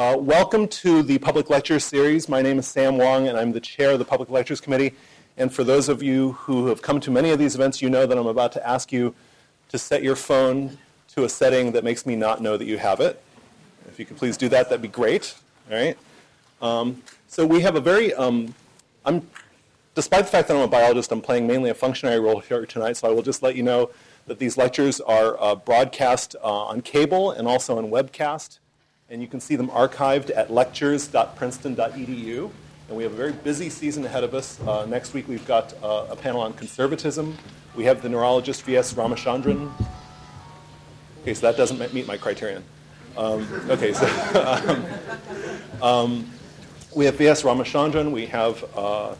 Uh, welcome to the Public Lecture Series. My name is Sam Wang, and I'm the chair of the Public Lectures Committee. And for those of you who have come to many of these events, you know that I'm about to ask you to set your phone to a setting that makes me not know that you have it. If you could please do that, that'd be great. All right. Um, so we have a very, um, I'm, despite the fact that I'm a biologist, I'm playing mainly a functionary role here tonight, so I will just let you know that these lectures are uh, broadcast uh, on cable and also on webcast and you can see them archived at lectures.princeton.edu. And we have a very busy season ahead of us. Uh, next week, we've got uh, a panel on conservatism. We have the neurologist V.S. Ramachandran. Okay, so that doesn't meet my criterion. Um, okay, so um, um, we have V.S. Ramachandran. We have uh,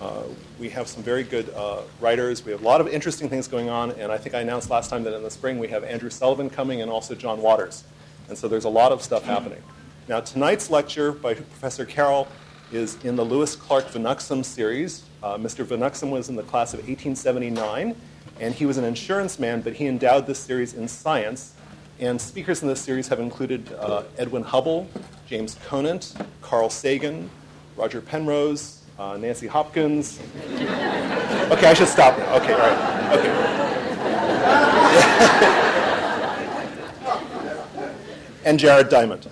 uh, we have some very good uh, writers. We have a lot of interesting things going on, and I think I announced last time that in the spring we have Andrew Sullivan coming and also John Waters. And so there's a lot of stuff happening. Now, tonight's lecture by Professor Carroll is in the Louis Clark Vanuxem series. Uh, Mr. Vanuxem was in the class of 1879, and he was an insurance man, but he endowed this series in science. And speakers in this series have included uh, Edwin Hubble, James Conant, Carl Sagan, Roger Penrose, uh, Nancy Hopkins. okay, I should stop now. Okay, all right. Okay. and Jared Diamond.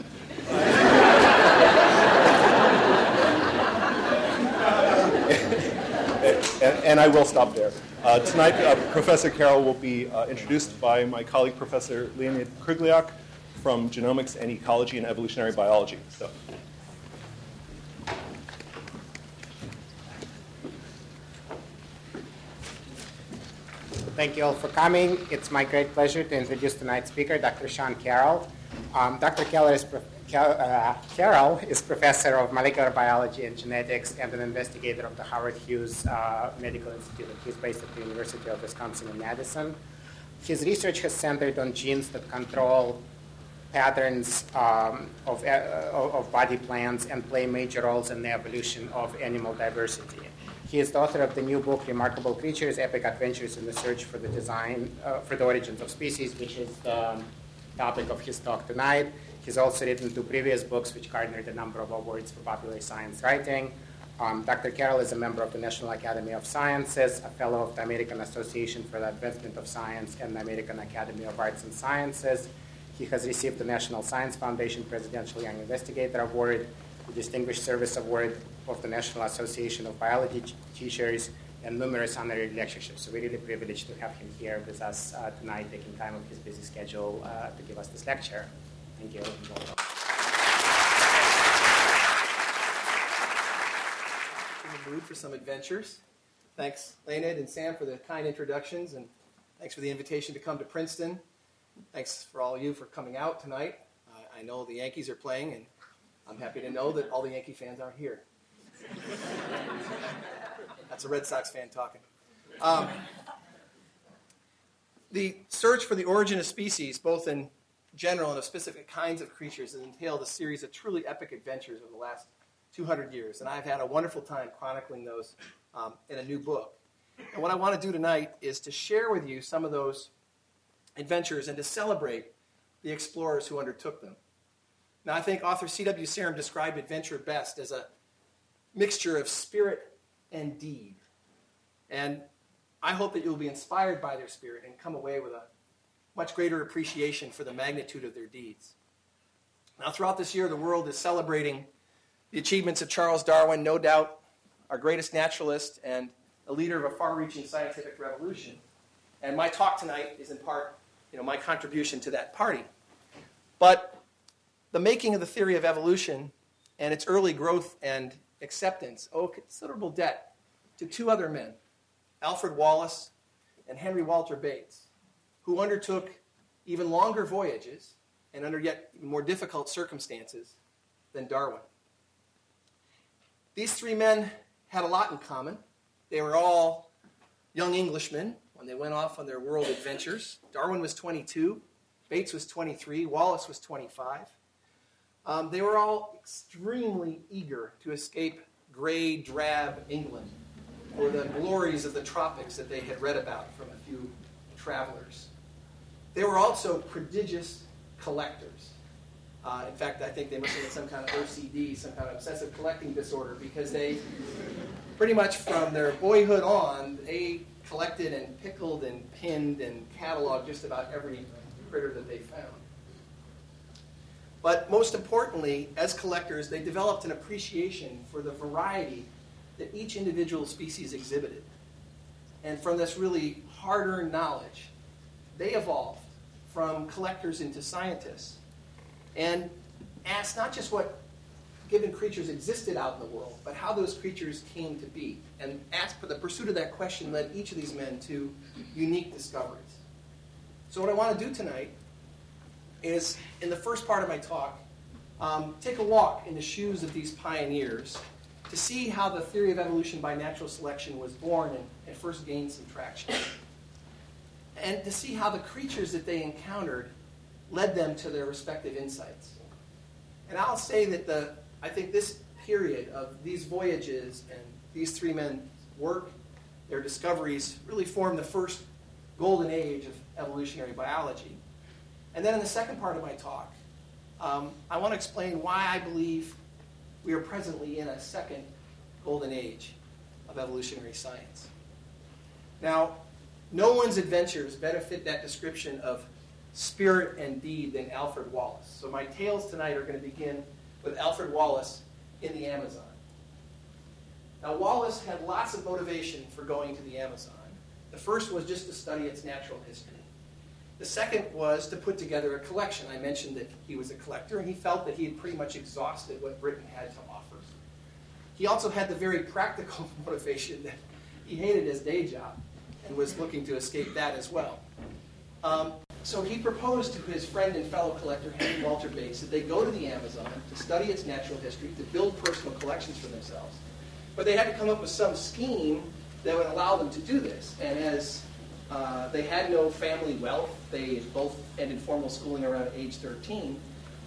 and, and, I will stop there. Uh, tonight, uh, Professor Carroll will be uh, introduced by my colleague, Professor Leonid Kruglyak from Genomics and Ecology and Evolutionary Biology. So. Thank you all for coming. It's my great pleasure to introduce tonight's speaker, Dr. Sean Carroll. Um, Dr. Keller is uh, Carroll is professor of molecular biology and genetics and an investigator of the Howard Hughes uh, Medical Institute. He's based at the University of Wisconsin in Madison. His research has centered on genes that control patterns um, of, uh, of body plans and play major roles in the evolution of animal diversity. He is the author of the new book, Remarkable Creatures, Epic Adventures in the Search for the Design, uh, for the Origins of Species, which is the um, topic of his talk tonight. He's also written two previous books which garnered a number of awards for popular science writing. Um, Dr. Carroll is a member of the National Academy of Sciences, a fellow of the American Association for the Advancement of Science and the American Academy of Arts and Sciences. He has received the National Science Foundation Presidential Young Investigator Award, the Distinguished Service Award of the National Association of Biology Teachers, and numerous honorary lectureships. So we're really privileged to have him here with us uh, tonight, taking time of his busy schedule uh, to give us this lecture. Thank you. In the mood for some adventures. Thanks, Leonid and Sam, for the kind introductions, and thanks for the invitation to come to Princeton. Thanks for all of you for coming out tonight. Uh, I know the Yankees are playing, and I'm happy to know that all the Yankee fans are here. That's a Red Sox fan talking. Um, the search for the origin of species, both in general and of specific kinds of creatures, has entailed a series of truly epic adventures over the last 200 years. And I've had a wonderful time chronicling those um, in a new book. And what I want to do tonight is to share with you some of those adventures and to celebrate the explorers who undertook them. Now, I think author C.W. Ceram described adventure best as a mixture of spirit and deed. And I hope that you'll be inspired by their spirit and come away with a much greater appreciation for the magnitude of their deeds. Now, throughout this year, the world is celebrating the achievements of Charles Darwin, no doubt our greatest naturalist and a leader of a far reaching scientific revolution. And my talk tonight is in part you know, my contribution to that party. But the making of the theory of evolution and its early growth and acceptance owe considerable debt to two other men, Alfred Wallace and Henry Walter Bates, who undertook even longer voyages and under yet more difficult circumstances than Darwin. These three men had a lot in common. They were all young Englishmen when they went off on their world adventures. Darwin was 22, Bates was 23, Wallace was 25. Um, they were all extremely eager to escape gray, drab England for the glories of the tropics that they had read about from a few travelers. They were also prodigious collectors. Uh, in fact, I think they must have had some kind of OCD, some kind of obsessive collecting disorder, because they pretty much from their boyhood on, they collected and pickled and pinned and cataloged just about every critter that they found. But most importantly, as collectors, they developed an appreciation for the variety that each individual species exhibited. And from this really hard earned knowledge, they evolved from collectors into scientists and asked not just what given creatures existed out in the world, but how those creatures came to be. And asked for the pursuit of that question led each of these men to unique discoveries. So, what I want to do tonight is, in the first part of my talk, um, take a walk in the shoes of these pioneers to see how the theory of evolution by natural selection was born and, and first gained some traction. And to see how the creatures that they encountered led them to their respective insights. And I'll say that the, I think this period of these voyages and these three men's work, their discoveries, really formed the first golden age of evolutionary biology. And then in the second part of my talk, um, I want to explain why I believe we are presently in a second golden age of evolutionary science. Now, no one's adventures better fit that description of spirit and deed than Alfred Wallace. So my tales tonight are going to begin with Alfred Wallace in the Amazon. Now, Wallace had lots of motivation for going to the Amazon. The first was just to study its natural history. The second was to put together a collection. I mentioned that he was a collector, and he felt that he had pretty much exhausted what Britain had to offer. He also had the very practical motivation that he hated his day job and was looking to escape that as well. Um, so he proposed to his friend and fellow collector, Henry Walter Bates, that they go to the Amazon to study its natural history, to build personal collections for themselves. But they had to come up with some scheme that would allow them to do this. And as uh, they had no family wealth. They both ended formal schooling around age 13.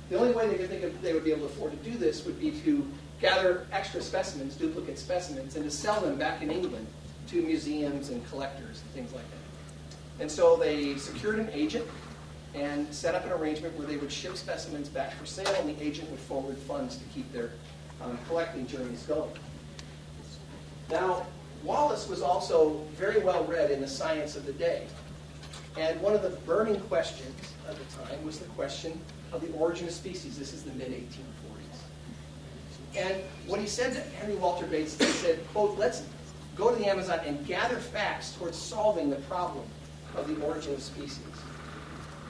The only way they could think of, they would be able to afford to do this would be to gather extra specimens, duplicate specimens, and to sell them back in England to museums and collectors and things like that. And so they secured an agent and set up an arrangement where they would ship specimens back for sale, and the agent would forward funds to keep their um, collecting journeys going. Now, Wallace was also very well read in the science of the day. And one of the burning questions of the time was the question of the origin of species. This is the mid 1840s. And what he said to Henry Walter Bates, he said, quote, let's go to the Amazon and gather facts towards solving the problem of the origin of species.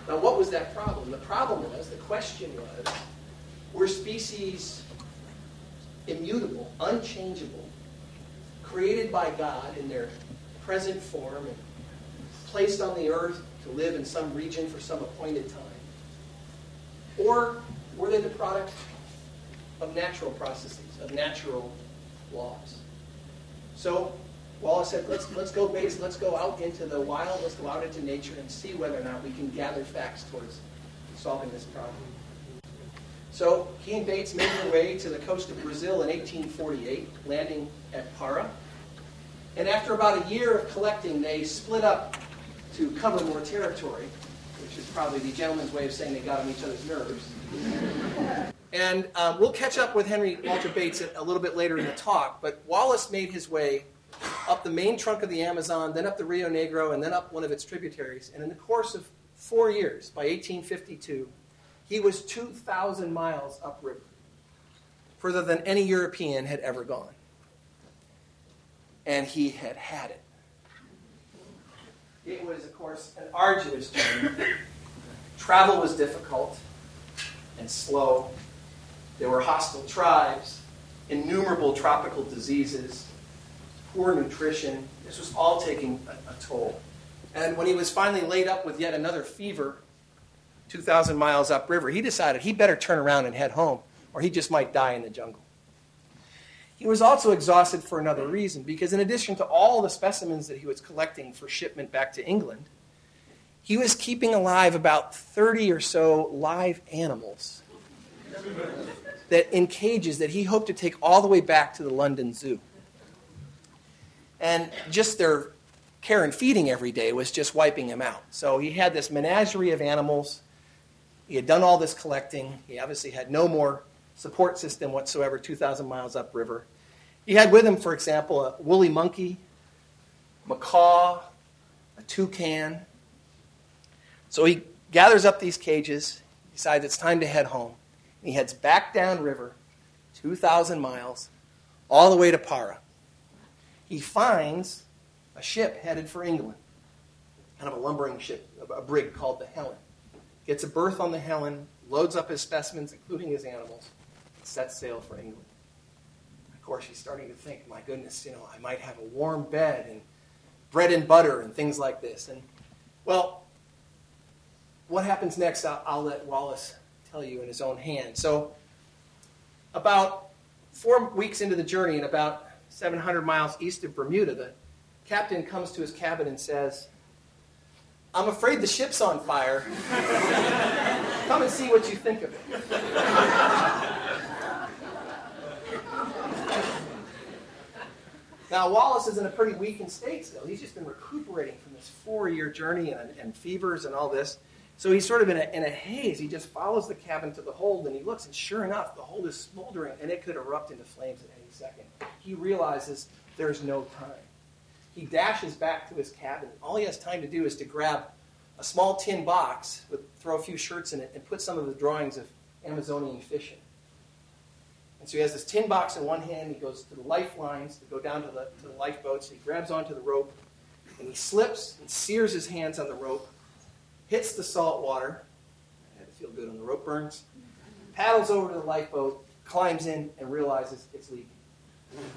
Now, what was that problem? The problem was, the question was, were species immutable, unchangeable, created by God in their present form and placed on the earth to live in some region for some appointed time? Or were they the product of natural processes, of natural laws? So Wallace said, let's, let's go Bates, let's go out into the wild, let's go out into nature and see whether or not we can gather facts towards solving this problem. So he and Bates made their way to the coast of Brazil in 1848, landing at Para. And after about a year of collecting, they split up to cover more territory, which is probably the gentleman's way of saying they got on each other's nerves. and um, we'll catch up with Henry Walter Bates a little bit later in the talk, but Wallace made his way up the main trunk of the Amazon, then up the Rio Negro, and then up one of its tributaries. And in the course of four years, by 1852, he was 2,000 miles upriver, further than any European had ever gone and he had had it. It was, of course, an arduous journey. Travel was difficult and slow. There were hostile tribes, innumerable tropical diseases, poor nutrition. This was all taking a, a toll. And when he was finally laid up with yet another fever, 2,000 miles upriver, he decided he better turn around and head home, or he just might die in the jungle. He was also exhausted for another reason, because in addition to all the specimens that he was collecting for shipment back to England, he was keeping alive about 30 or so live animals that in cages that he hoped to take all the way back to the London Zoo. And just their care and feeding every day was just wiping him out. So he had this menagerie of animals He had done all this collecting. He obviously had no more support system whatsoever 2,000 miles upriver. He had with him, for example, a woolly monkey, macaw, a toucan. So he gathers up these cages, decides it's time to head home. And he heads back downriver, 2,000 miles, all the way to Para. He finds a ship headed for England, kind of a lumbering ship, a brig called the Helen. Gets a berth on the Helen, loads up his specimens, including his animals, and sets sail for England. Of course, he's starting to think, my goodness, you know, I might have a warm bed and bread and butter and things like this. And, well, what happens next, I'll, I'll let Wallace tell you in his own hand. So, about four weeks into the journey, and about 700 miles east of Bermuda, the captain comes to his cabin and says, I'm afraid the ship's on fire. Come and see what you think of it. Now, Wallace is in a pretty weakened state still. He's just been recuperating from this four year journey and, and, fevers and all this. So he's sort of in a, in a haze. He just follows the cabin to the hold and he looks, and sure enough, the hold is smoldering and it could erupt into flames at any second. He realizes there's no time. He dashes back to his cabin. All he has time to do is to grab a small tin box, with, throw a few shirts in it, and put some of the drawings of Amazonian fishing. And so he has this tin box in one hand. He goes to the lifelines to go down to the, to the lifeboats. He grabs onto the rope and he slips and sears his hands on the rope, hits the salt water. I had to feel good on the rope burns. Paddles over to the lifeboat, climbs in, and realizes it's leaking.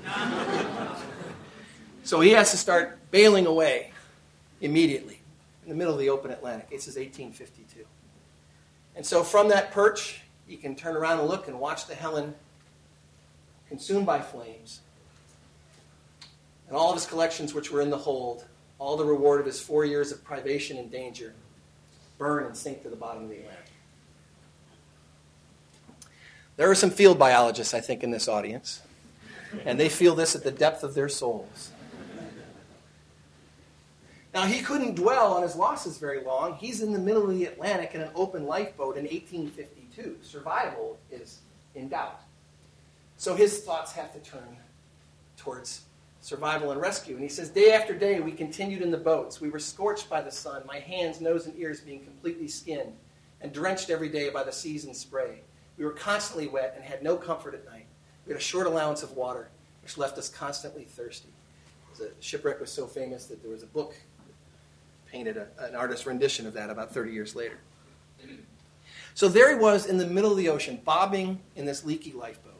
so he has to start bailing away immediately in the middle of the open Atlantic. This is 1852. And so from that perch, he can turn around and look and watch the Helen consumed by flames, and all of his collections which were in the hold, all the reward of his four years of privation and danger, burn and sink to the bottom of the Atlantic. There are some field biologists, I think, in this audience, and they feel this at the depth of their souls. Now, he couldn't dwell on his losses very long. He's in the middle of the Atlantic in an open lifeboat in 1852. Survival is in doubt. So his thoughts have to turn towards survival and rescue. And he says, Day after day, we continued in the boats. We were scorched by the sun, my hands, nose, and ears being completely skinned, and drenched every day by the seas and spray. We were constantly wet and had no comfort at night. We had a short allowance of water, which left us constantly thirsty. The shipwreck was so famous that there was a book painted a, an artist's rendition of that about 30 years later. So there he was in the middle of the ocean, bobbing in this leaky lifeboat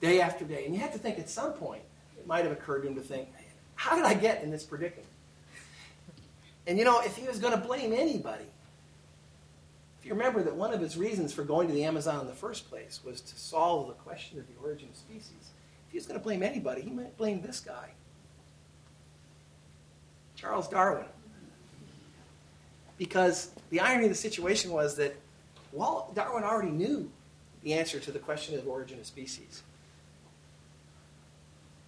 day after day. And you have to think at some point, it might have occurred to him to think, how did I get in this predicament? And you know, if he was going to blame anybody, if you remember that one of his reasons for going to the Amazon in the first place was to solve the question of the origin of species, if he was going to blame anybody, he might blame this guy, Charles Darwin. Because the irony of the situation was that Walt Darwin already knew the answer to the question of origin of species.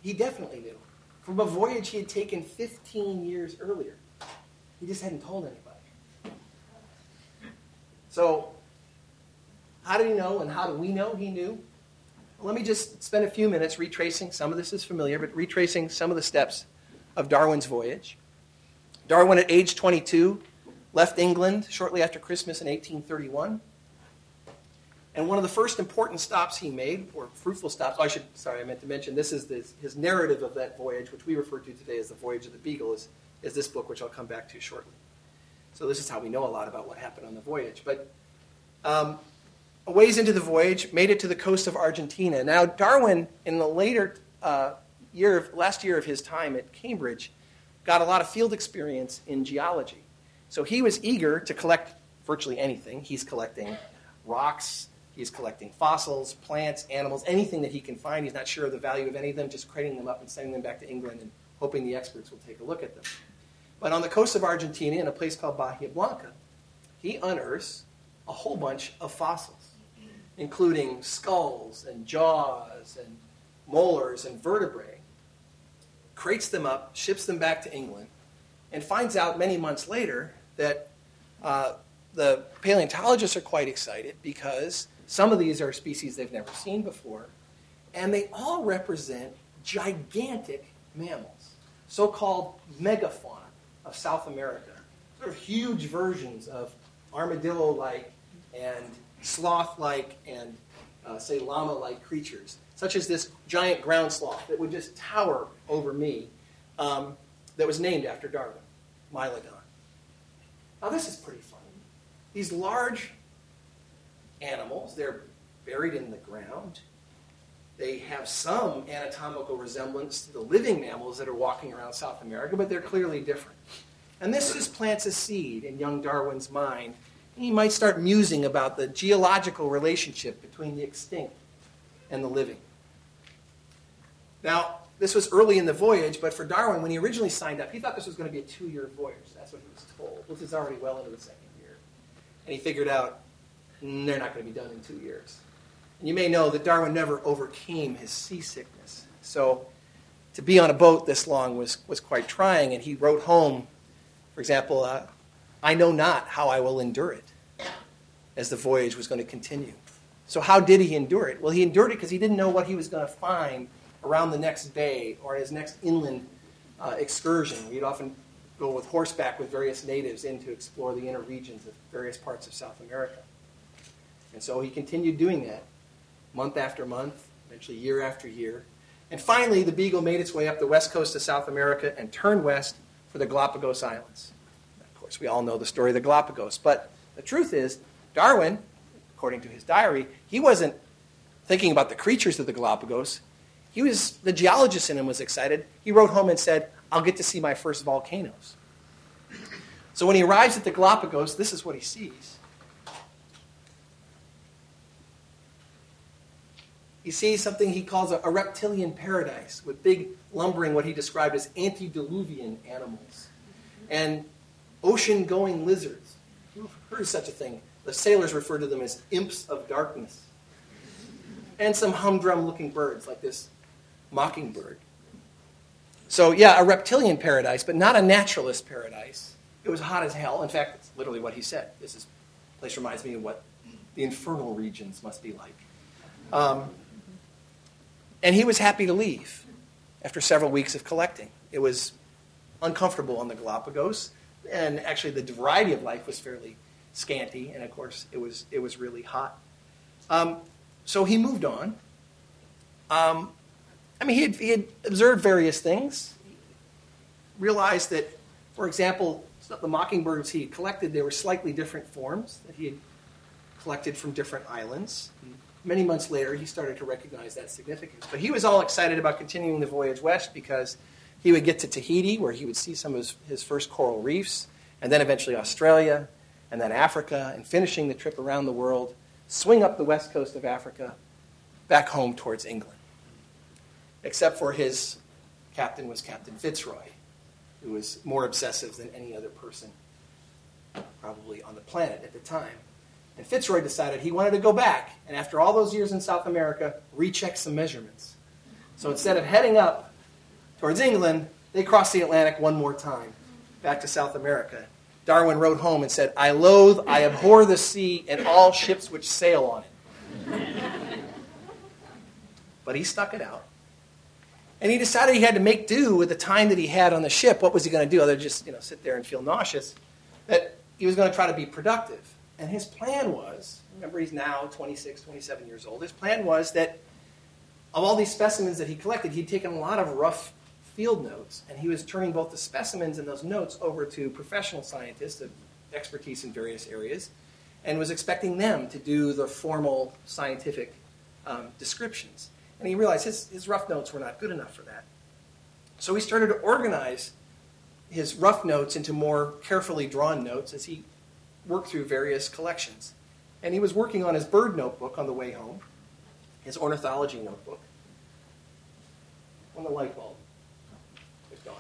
He definitely knew. From a voyage he had taken 15 years earlier. He just hadn't told anybody. So, how did he know and how do we know he knew? Well, let me just spend a few minutes retracing, some of this is familiar, but retracing some of the steps of Darwin's voyage. Darwin, at age 22, left England shortly after Christmas in 1831 and one of the first important stops he made, or fruitful stops, I should, sorry, I meant to mention, this is this, his narrative of that voyage, which we refer to today as the Voyage of the Beagle, is, is this book, which I'll come back to shortly. So this is how we know a lot about what happened on the voyage. But um, a ways into the voyage, made it to the coast of Argentina. Now, Darwin, in the later uh, year, of, last year of his time at Cambridge, got a lot of field experience in geology. So he was eager to collect virtually anything. He's collecting rocks, He's collecting fossils, plants, animals, anything that he can find. He's not sure of the value of any of them, just crating them up and sending them back to England and hoping the experts will take a look at them. But on the coast of Argentina, in a place called Bahia Blanca, he unearths a whole bunch of fossils, including skulls and jaws and molars and vertebrae, crates them up, ships them back to England, and finds out many months later that uh, the paleontologists are quite excited because some of these are species they've never seen before, and they all represent gigantic mammals, so called megafauna of South America, sort of huge versions of armadillo like and sloth like and, uh, say, llama like creatures, such as this giant ground sloth that would just tower over me, um, that was named after Darwin, Mylodon. Now, this is pretty funny. These large animals, they're buried in the ground. They have some anatomical resemblance to the living mammals that are walking around South America, but they're clearly different. And this just plants a seed in young Darwin's mind. He might start musing about the geological relationship between the extinct and the living. Now, this was early in the voyage, but for Darwin, when he originally signed up, he thought this was going to be a two year voyage. That's what he was told. This is already well into the second year. And he figured out mm, they're not going to be done in two years. And you may know that Darwin never overcame his seasickness. So to be on a boat this long was, was quite trying, and he wrote home, for example, uh, I know not how I will endure it, as the voyage was going to continue. So, how did he endure it? Well, he endured it because he didn't know what he was going to find around the next bay or his next inland uh, excursion. He'd often go with horseback with various natives in to explore the inner regions of various parts of South America. And so he continued doing that month after month, eventually year after year. And finally, the Beagle made its way up the west coast of South America and turned west for the Galapagos Islands. Of course, we all know the story of the Galapagos. But the truth is, Darwin, according to his diary, he wasn't thinking about the creatures of the Galapagos. He was, the geologist in him was excited. He wrote home and said, I'll get to see my first volcanoes. So when he arrives at the Galapagos, this is what he sees. He sees something he calls a, a reptilian paradise with big, lumbering, what he described as antediluvian animals and ocean going lizards. Who've heard of such a thing? The sailors refer to them as imps of darkness. And some humdrum looking birds like this mockingbird. So, yeah, a reptilian paradise, but not a naturalist paradise. It was hot as hell. In fact, that's literally what he said. This is, place reminds me of what the infernal regions must be like. Um, and he was happy to leave after several weeks of collecting. It was uncomfortable on the Galapagos, and actually the variety of life was fairly scanty, and of course it was, it was really hot. Um, so he moved on. Um, I mean, he had, he had observed various things, realized that, for example, the mockingbirds he had collected, they were slightly different forms that he had collected from different islands. Many months later, he started to recognize that significance. But he was all excited about continuing the voyage west because he would get to Tahiti, where he would see some of his, his first coral reefs, and then eventually Australia, and then Africa, and finishing the trip around the world, swing up the west coast of Africa, back home towards England except for his captain was Captain Fitzroy, who was more obsessive than any other person probably on the planet at the time. And Fitzroy decided he wanted to go back, and after all those years in South America, recheck some measurements. So instead of heading up towards England, they crossed the Atlantic one more time, back to South America. Darwin wrote home and said, I loathe, I abhor the sea and all ships which sail on it. but he stuck it out. And he decided he had to make do with the time that he had on the ship. What was he going to do other than just you know, sit there and feel nauseous? That he was going to try to be productive. And his plan was remember, he's now 26, 27 years old. His plan was that of all these specimens that he collected, he'd taken a lot of rough field notes, and he was turning both the specimens and those notes over to professional scientists of expertise in various areas, and was expecting them to do the formal scientific um, descriptions. And he realized his, his rough notes were not good enough for that. So he started to organize his rough notes into more carefully drawn notes as he worked through various collections. And he was working on his bird notebook on the way home, his ornithology notebook, when the light bulb was gone.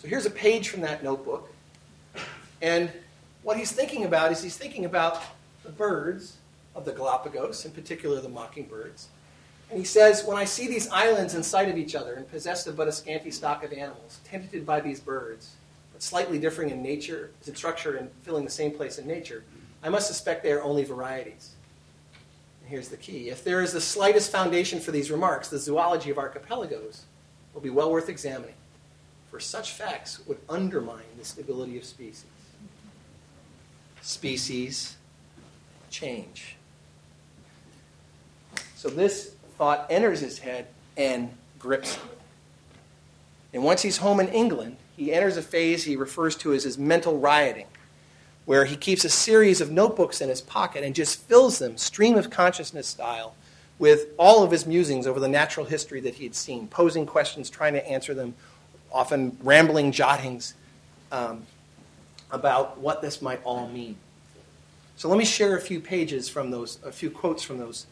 So here's a page from that notebook. And what he's thinking about is he's thinking about the birds of the Galapagos, in particular the mockingbirds, and he says, When I see these islands in sight of each other and possessed of but a scanty stock of animals, tempted by these birds, but slightly differing in nature, in structure, and filling the same place in nature, I must suspect they are only varieties. And here's the key. If there is the slightest foundation for these remarks, the zoology of archipelagos will be well worth examining, for such facts would undermine the stability of species. Species change. So this thought enters his head and grips him. And once he's home in England, he enters a phase he refers to as his mental rioting, where he keeps a series of notebooks in his pocket and just fills them, stream of consciousness style, with all of his musings over the natural history that he had seen, posing questions, trying to answer them, often rambling jottings um, about what this might all mean. So let me share a few pages from those, a few quotes from those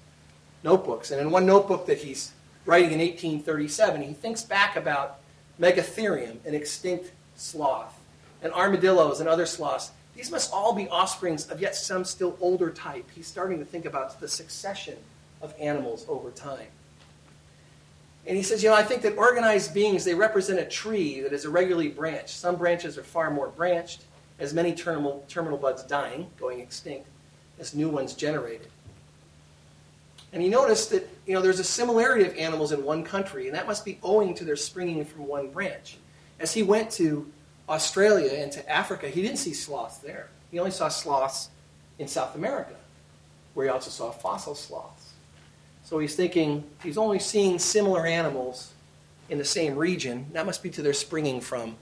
notebooks. And in one notebook that he's writing in 1837, he thinks back about Megatherium, an extinct sloth, and armadillos and other sloths. These must all be offsprings of yet some still older type. He's starting to think about the succession of animals over time. And he says, you know, I think that organized beings, they represent a tree that is irregularly branched. Some branches are far more branched, as many terminal, terminal buds dying, going extinct, as new ones generated. And he noticed that you know, there's a similarity of animals in one country, and that must be owing to their springing from one branch. As he went to Australia and to Africa, he didn't see sloths there. He only saw sloths in South America, where he also saw fossil sloths. So he's thinking he's only seeing similar animals in the same region. That must be to their springing from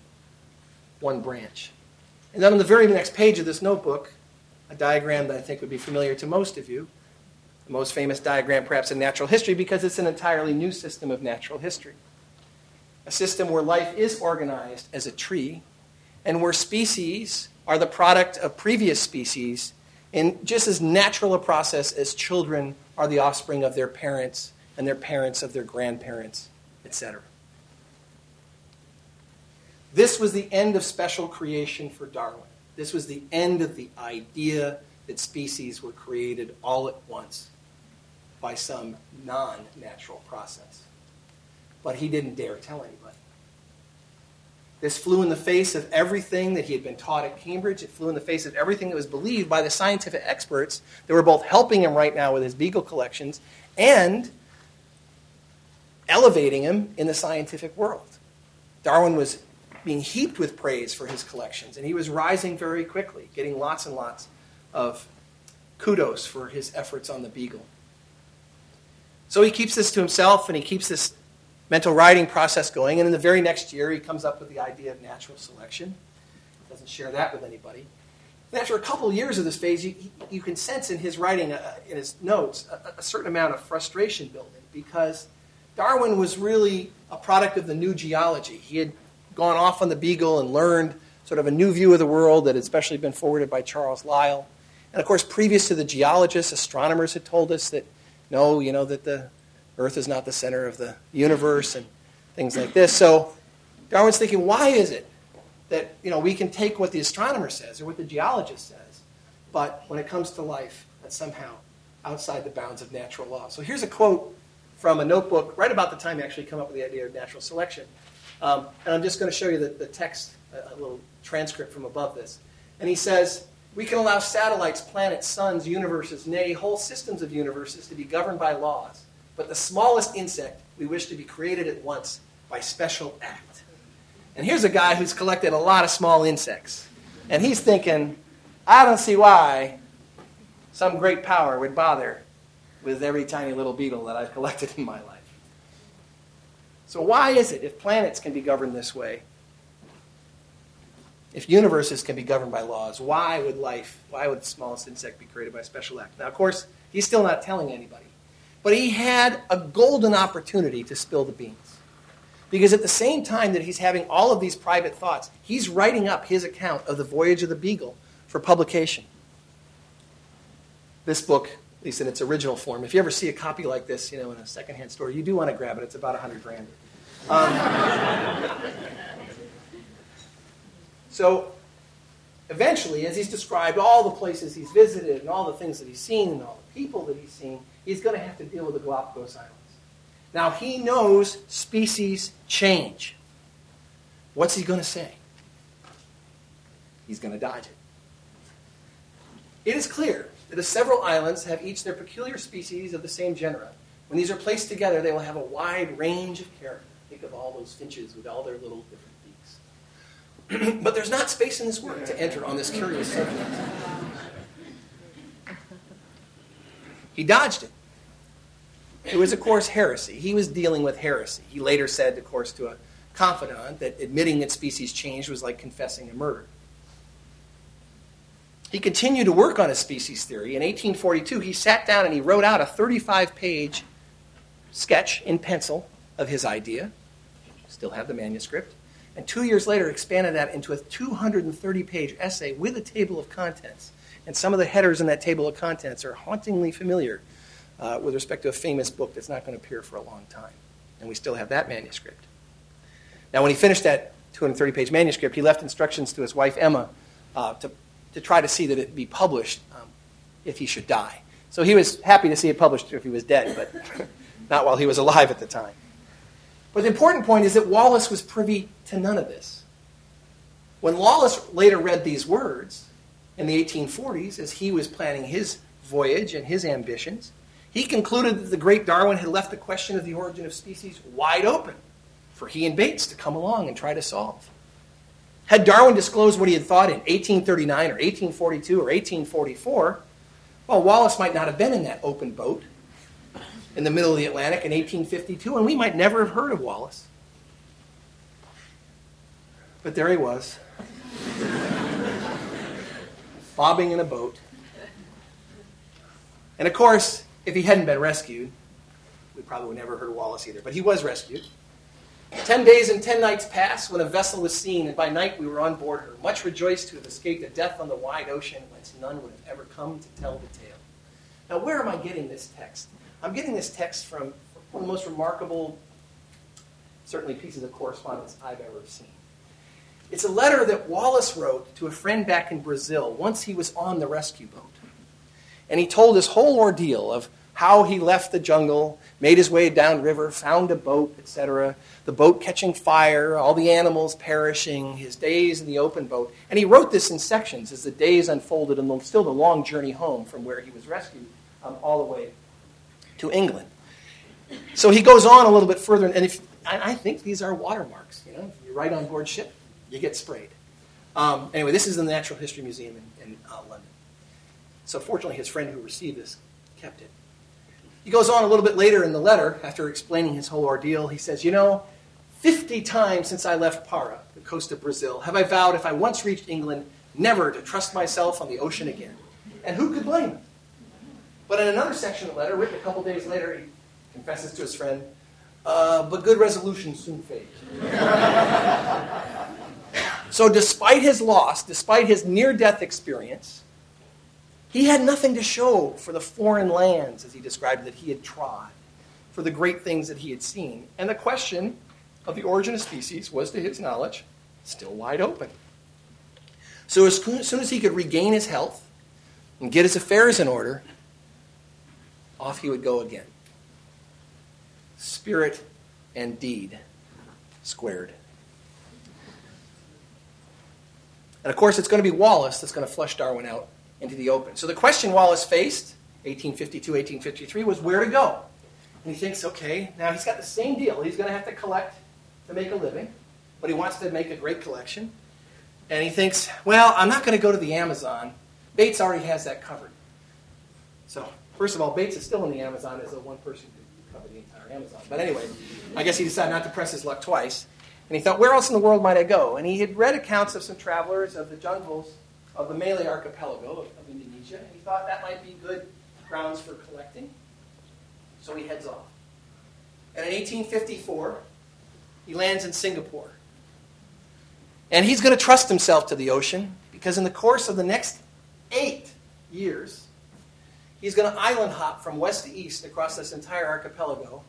one branch. And then on the very next page of this notebook, a diagram that I think would be familiar to most of you, the most famous diagram perhaps in natural history because it's an entirely new system of natural history. A system where life is organized as a tree and where species are the product of previous species in just as natural a process as children are the offspring of their parents and their parents of their grandparents, etc. This was the end of special creation for Darwin. This was the end of the idea that species were created all at once by some non natural process. But he didn't dare tell anybody. This flew in the face of everything that he had been taught at Cambridge. It flew in the face of everything that was believed by the scientific experts that were both helping him right now with his beagle collections and elevating him in the scientific world. Darwin was being heaped with praise for his collections, and he was rising very quickly, getting lots and lots of kudos for his efforts on the beagle. So he keeps this to himself and he keeps this mental rioting process going. And in the very next year, he comes up with the idea of natural selection. Doesn't share that with anybody. And after a couple of years of this phase, you, you can sense in his writing, uh, in his notes, a, a certain amount of frustration building because Darwin was really a product of the new geology. He had gone off on the Beagle and learned sort of a new view of the world that had especially been forwarded by Charles Lyell. And of course, previous to the geologists, astronomers had told us that no, you know, that the earth is not the center of the universe and things like this. So Darwin's thinking, why is it that, you know, we can take what the astronomer says or what the geologist says, but when it comes to life, that's somehow outside the bounds of natural law. So here's a quote from a notebook right about the time he actually come up with the idea of natural selection. Um, and I'm just going to show you the, the text, a, a little transcript from above this. And he says, we can allow satellites, planets, suns, universes, nay, whole systems of universes to be governed by laws. But the smallest insect we wish to be created at once by special act. And here's a guy who's collected a lot of small insects. And he's thinking, I don't see why some great power would bother with every tiny little beetle that I've collected in my life. So, why is it, if planets can be governed this way, if universes can be governed by laws, why would life, why would the smallest insect be created by a special act? Now, of course, he's still not telling anybody. But he had a golden opportunity to spill the beans. Because at the same time that he's having all of these private thoughts, he's writing up his account of the voyage of the Beagle for publication. This book, at least in its original form, if you ever see a copy like this, you know, in a secondhand store, you do want to grab it. It's about 100 grand. Um, so eventually, as he's described all the places he's visited and all the things that he's seen and all the people that he's seen, he's going to have to deal with the Galapagos Islands. Now, he knows species change. What's he going to say? he's going to dodge it. It is clear that the several islands have each their peculiar species of the same genera. When these are placed together, they will have a wide range of character. Think of all those finches with all their little different. but there's not space in this work to enter on this curious subject. He dodged it. It was, of course, heresy. He was dealing with heresy. He later said, of course, to a confidant that admitting that species changed was like confessing a murder. He continued to work on his species theory. In 1842, he sat down and he wrote out a 35 page sketch in pencil of his idea. Still have the manuscript. And two years later, expanded that into a 230 page essay with a table of contents. And some of the headers in that table of contents are hauntingly familiar uh, with respect to a famous book that's not going to appear for a long time. And we still have that manuscript. Now, when he finished that 230 page manuscript, he left instructions to his wife, Emma, uh, to, to try to see that it be published um, if he should die. So he was happy to see it published if he was dead, but not while he was alive at the time. But the important point is that Wallace was privy to none of this. When Wallace later read these words in the 1840s, as he was planning his voyage and his ambitions, he concluded that the great Darwin had left the question of the origin of species wide open for he and Bates to come along and try to solve. Had Darwin disclosed what he had thought in 1839 or 1842 or 1844, well, Wallace might not have been in that open boat in the middle of the Atlantic in 1852, and we might never have heard of Wallace. But there he was, bobbing in a boat. And of course, if he hadn't been rescued, we probably would never have heard of Wallace either. But he was rescued. Ten days and ten nights passed when a vessel was seen, and by night we were on board her, much rejoiced to have escaped a death on the wide ocean whence none would have ever come to tell the tale. Now, where am I getting this text? I'm getting this text from one of the most remarkable, certainly, pieces of correspondence I've ever seen. It's a letter that Wallace wrote to a friend back in Brazil once he was on the rescue boat. And he told his whole ordeal of how he left the jungle, made his way downriver, found a boat, etc. The boat catching fire, all the animals perishing, his days in the open boat. And he wrote this in sections as the days unfolded and still the long journey home from where he was rescued um, all the way to England. So he goes on a little bit further, and if, I think these are watermarks. You know, you're right on board ship, you get sprayed. Um, anyway, this is in the Natural History Museum in, in uh, London. So fortunately, his friend who received this kept it. He goes on a little bit later in the letter, after explaining his whole ordeal. He says, You know, 50 times since I left Para, the coast of Brazil, have I vowed if I once reached England, never to trust myself on the ocean again. And who could blame him? But in another section of the letter, written a couple days later, he confesses to his friend, uh, but good resolutions soon fade. so, despite his loss, despite his near death experience, he had nothing to show for the foreign lands, as he described, that he had trod, for the great things that he had seen. And the question of the origin of species was, to his knowledge, still wide open. So, as soon as he could regain his health and get his affairs in order, off he would go again. Spirit and deed squared. And of course, it's going to be Wallace that's going to flush Darwin out into the open. So the question Wallace faced, 1852, 1853, was where to go. And he thinks, okay, now he's got the same deal. He's going to have to collect to make a living, but he wants to make a great collection. And he thinks, well, I'm not going to go to the Amazon. Bates already has that covered. So, first of all, Bates is still in the Amazon as a one person to cover the entire Amazon. But anyway, I guess he decided not to press his luck twice. And he thought, where else in the world might I go? And he had read accounts of some travelers of the jungles of the Malay archipelago of, of Indonesia, and he thought that might be good grounds for collecting. So he heads off. And in 1854, he lands in Singapore. And he's going to trust himself to the ocean because in the course of the next eight years, he's going to island hop from west to east across this entire archipelago.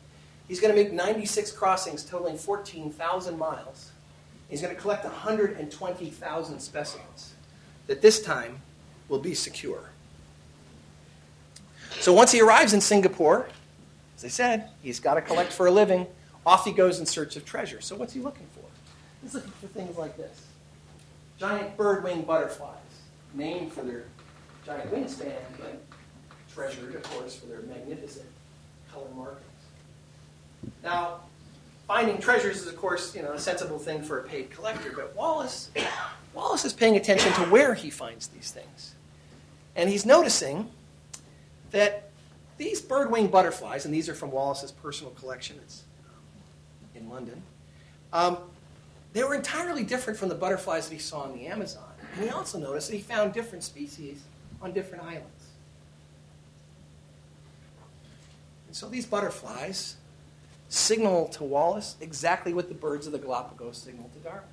He's going to make 96 crossings totaling 14,000 miles. He's going to collect 120,000 specimens that this time will be secure. So once he arrives in Singapore, as I said, he's got to collect for a living. Off he goes in search of treasure. So what's he looking for? He's looking for things like this giant bird-winged butterflies, named for their giant wingspan, but treasured, of course, for their magnificent color markings. Now, finding treasures is, of course, you know, a sensible thing for a paid collector, but Wallace, Wallace is paying attention to where he finds these things. And he's noticing that these bird-winged butterflies, and these are from Wallace's personal collection, it's in London, um, they were entirely different from the butterflies that he saw in the Amazon. And he also noticed that he found different species on different islands. And so these butterflies signal to Wallace exactly what the birds of the Galapagos signal to Darwin.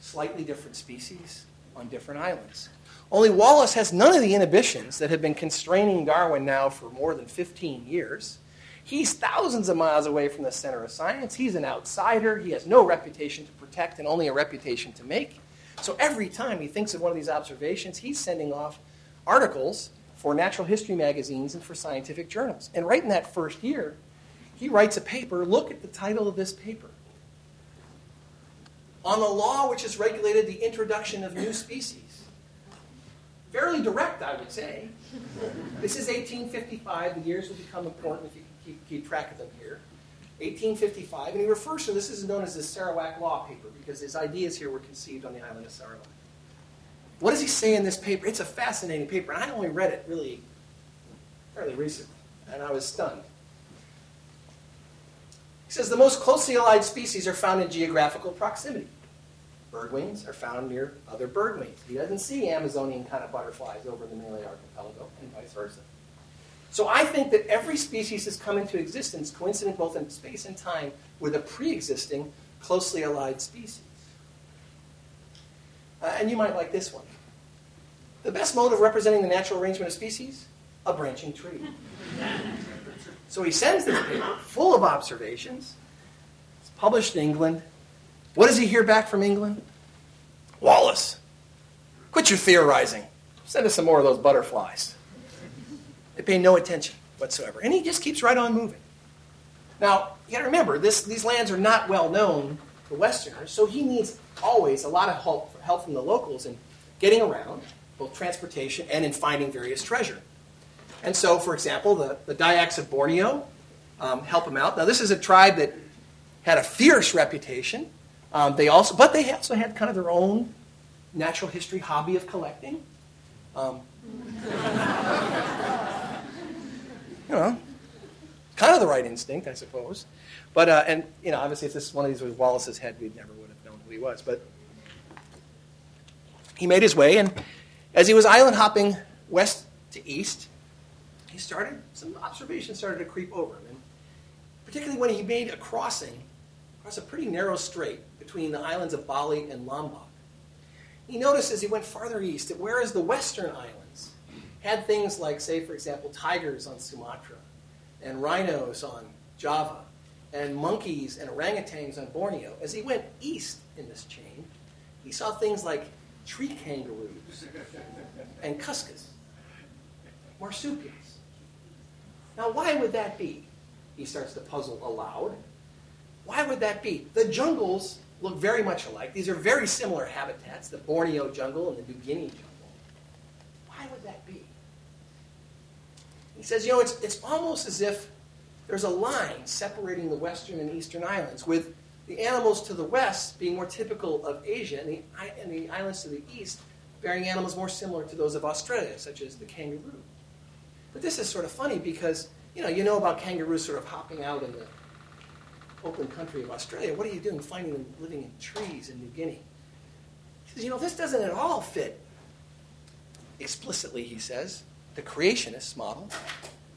Slightly different species on different islands. Only Wallace has none of the inhibitions that have been constraining Darwin now for more than 15 years. He's thousands of miles away from the center of science. He's an outsider. He has no reputation to protect and only a reputation to make. So every time he thinks of one of these observations, he's sending off articles for natural history magazines and for scientific journals. And right in that first year, he writes a paper. Look at the title of this paper on the law which has regulated the introduction of new species. Fairly direct, I would say. This is 1855. The years will become important if you keep, keep track of them here. 1855, and he refers to this is known as the Sarawak Law paper because his ideas here were conceived on the island of Sarawak. What does he say in this paper? It's a fascinating paper, and I only read it really fairly recently, and I was stunned. He says the most closely allied species are found in geographical proximity. Birdwings are found near other birdwings. He doesn't see Amazonian kind of butterflies over the Malay archipelago, and vice versa. So I think that every species has come into existence coincident both in space and time with a pre-existing, closely allied species. Uh, and you might like this one. The best mode of representing the natural arrangement of species? A branching tree. so he sends this paper full of observations. It's published in England. What does he hear back from England? Wallace, quit your theorizing. Send us some more of those butterflies. They pay no attention whatsoever. And he just keeps right on moving. Now, you gotta remember, this, these lands are not well known to Westerners, so he needs always a lot of help, help from the locals in getting around, both transportation and in finding various treasure. And so, for example, the, the Dayaks of Borneo um, help him out. Now, this is a tribe that had a fierce reputation. Um, they also, but they also had kind of their own natural history hobby of collecting. Um, you know, kind of the right instinct, I suppose. But uh, and you know, obviously, if this is one of these was Wallace's head, we never would have known who he was. But he made his way, and as he was island hopping west to east, he started some observations started to creep over him, and particularly when he made a crossing across a pretty narrow strait between the islands of Bali and Lombok. He noticed as he went farther east that whereas the western islands had things like, say, for example, tigers on Sumatra, and rhinos on Java, and monkeys and orangutans on Borneo. As he went east in this chain, he saw things like tree kangaroos and cuscus, marsupials. Now, why would that be? He starts to puzzle aloud. Why would that be? The jungles look very much alike. These are very similar habitats the Borneo jungle and the New Guinea jungle. Why would that be? He says, you know, it's, it's almost as if there's a line separating the western and eastern islands, with the animals to the west being more typical of Asia, and the, and the islands to the east bearing animals more similar to those of Australia, such as the kangaroo. But this is sort of funny because, you know, you know about kangaroos sort of hopping out in the open country of Australia. What are you doing finding them living in trees in New Guinea? He says, you know, this doesn't at all fit explicitly, he says, the creationist model.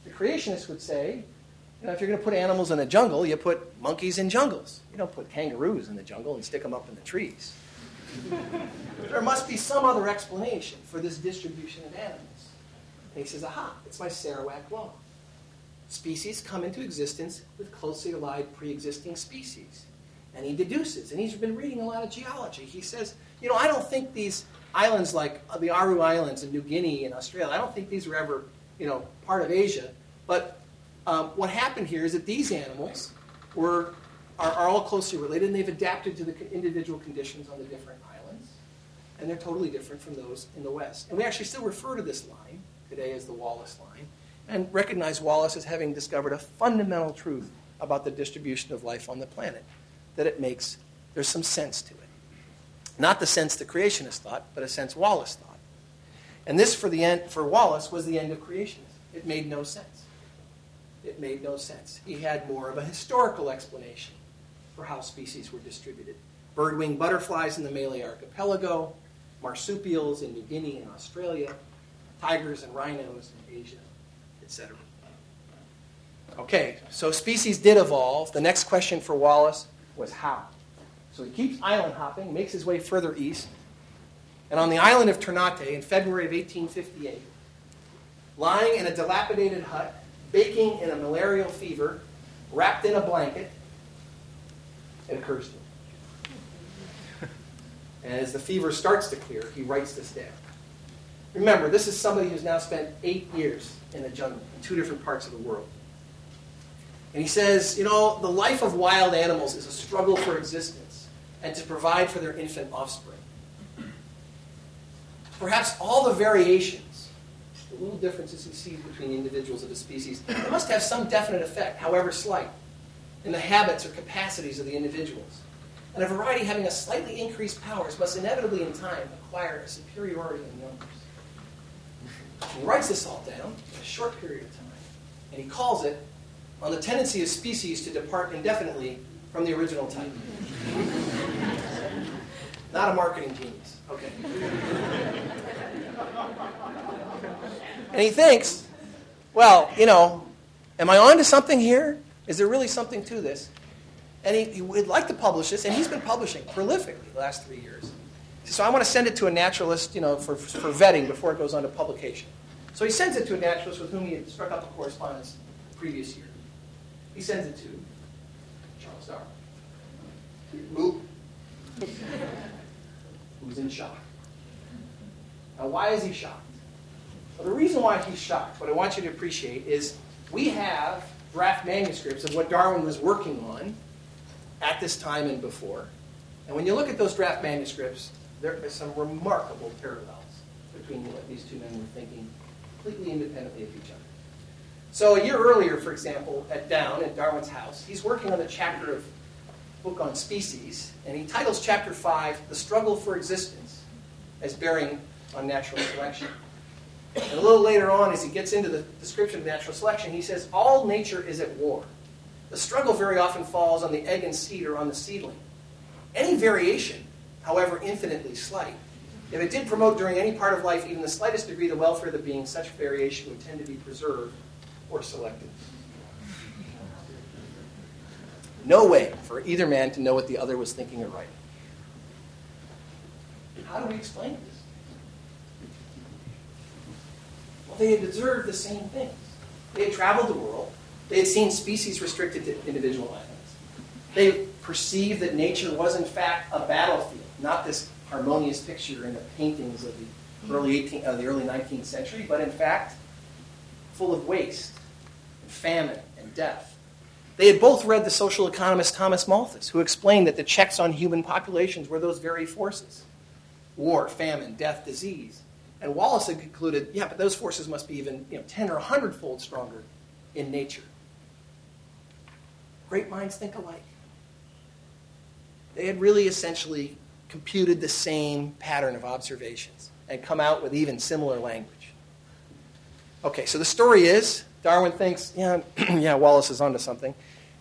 The creationists would say, you know, if you're going to put animals in a jungle, you put monkeys in jungles. You don't put kangaroos in the jungle and stick them up in the trees. there must be some other explanation for this distribution of animals. And he says, aha, it's my Sarawak law. Species come into existence with closely allied pre existing species. And he deduces, and he's been reading a lot of geology. He says, you know, I don't think these islands like the Aru Islands in New Guinea and Australia, I don't think these were ever, you know, part of Asia. But um, what happened here is that these animals were, are, are all closely related and they've adapted to the individual conditions on the different islands. and they're totally different from those in the West. And we actually still refer to this line today as the Wallace line, and recognize Wallace as having discovered a fundamental truth about the distribution of life on the planet, that it makes, there's some sense to it. Not the sense the creationists thought, but a sense Wallace thought. And this, for, the end, for Wallace, was the end of creationism. It made no sense. It made no sense. He had more of a historical explanation for how species were distributed. Bird-winged butterflies in the Malay archipelago, marsupials in New Guinea and Australia, tigers and rhinos in Asia, etc. Okay, so species did evolve. The next question for Wallace was how. So he keeps island hopping, makes his way further east, and on the island of Ternate in February of 1858, lying in a dilapidated hut, baking in a malarial fever, wrapped in a blanket, it occurs to him. And as the fever starts to clear, he writes this down. Remember, this is somebody who's now spent eight years in the jungle, in two different parts of the world. And he says, you know, the life of wild animals is a struggle for existence and to provide for their infant offspring. Perhaps all the variations, the little differences he sees between individuals of a species, they must have some definite effect, however slight, in the habits or capacities of the individuals. And a variety having a slightly increased powers must inevitably in time acquire a superiority in numbers. He writes this all down in a short period of time, and he calls it on the tendency of species to depart indefinitely from the original type. Not a marketing genius. Okay. And he thinks, well, you know, am I on to something here? Is there really something to this? And he, he would like to publish this, and he's been publishing prolifically the last three years. So I want to send it to a naturalist, you know, for, for vetting before it goes on to publication. So he sends it to a naturalist with whom he had struck up a correspondence the previous year. He sends it to Charles Darwin. Who? Who's in shock. Now, why is he shocked? Well, the reason why he's shocked, what I want you to appreciate, is we have draft manuscripts of what Darwin was working on at this time and before. And when you look at those draft manuscripts, there are some remarkable parallels between what these two men were thinking completely independently of each other. So a year earlier, for example, at Down, at Darwin's house, he's working on a chapter of book on species, and he titles chapter 5, The Struggle for Existence, as bearing on natural selection. And a little later on, as he gets into the description of natural selection, he says, All nature is at war. The struggle very often falls on the egg and seed or on the seedling. Any variation, however infinitely slight, if it did promote during any part of life even the slightest degree the welfare of the being, such variation would tend to be preserved or selected. No way for either man to know what the other was thinking or writing. How do we explain this? Well, they had observed the same things. They had traveled the world. They had seen species restricted to individual islands. They perceived that nature was, in fact, a battlefield, not this harmonious picture in the paintings of the early 18, uh, the early 19th century, but in fact, full of waste, and famine, and death. They had both read the social economist Thomas Malthus, who explained that the checks on human populations were those very forces war, famine, death, disease. And Wallace had concluded, yeah, but those forces must be even you know, 10 or 100 fold stronger in nature. Great minds think alike. They had really essentially computed the same pattern of observations and come out with even similar language. Okay, so the story is Darwin thinks, yeah, yeah, Wallace is onto something.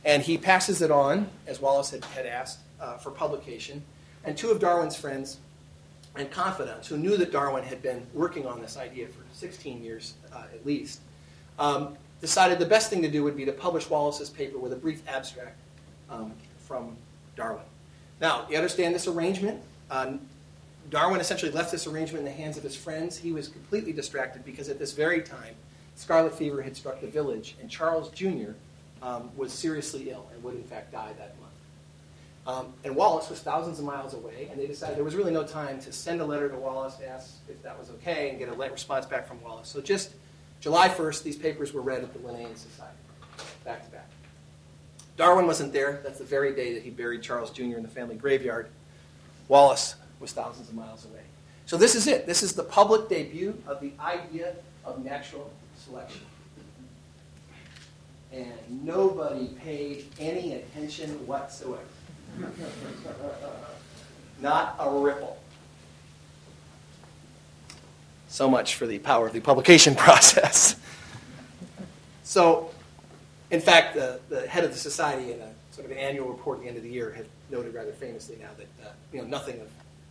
And he passes it on, as Wallace had, had asked, uh, for publication. And two of Darwin's friends and confidants, who knew that Darwin had been working on this idea for 16 years uh, at least, um, decided the best thing to do would be to publish Wallace's paper with a brief abstract um, from Darwin. Now, you understand this arrangement? Um, Darwin essentially left this arrangement in the hands of his friends. He was completely distracted because at this very time, scarlet fever had struck the village, and Charles Jr. Um, was seriously ill and would, in fact, die that month. Um, and Wallace was thousands of miles away, and they decided there was really no time to send a letter to Wallace ask if that was okay and get a response back from Wallace. So just July 1st, these papers were read at the Linnean Society, back to back. Darwin wasn't there. That's the very day that he buried Charles Jr. in the family graveyard. Wallace was thousands of miles away. So this is it. This is the public debut of the idea of natural selection. And nobody paid any attention whatsoever. Not a ripple. So much for the power of the publication process. so, in fact, the, the head of the society in a sort of an annual report at the end of the year had noted rather famously now that uh, you know nothing of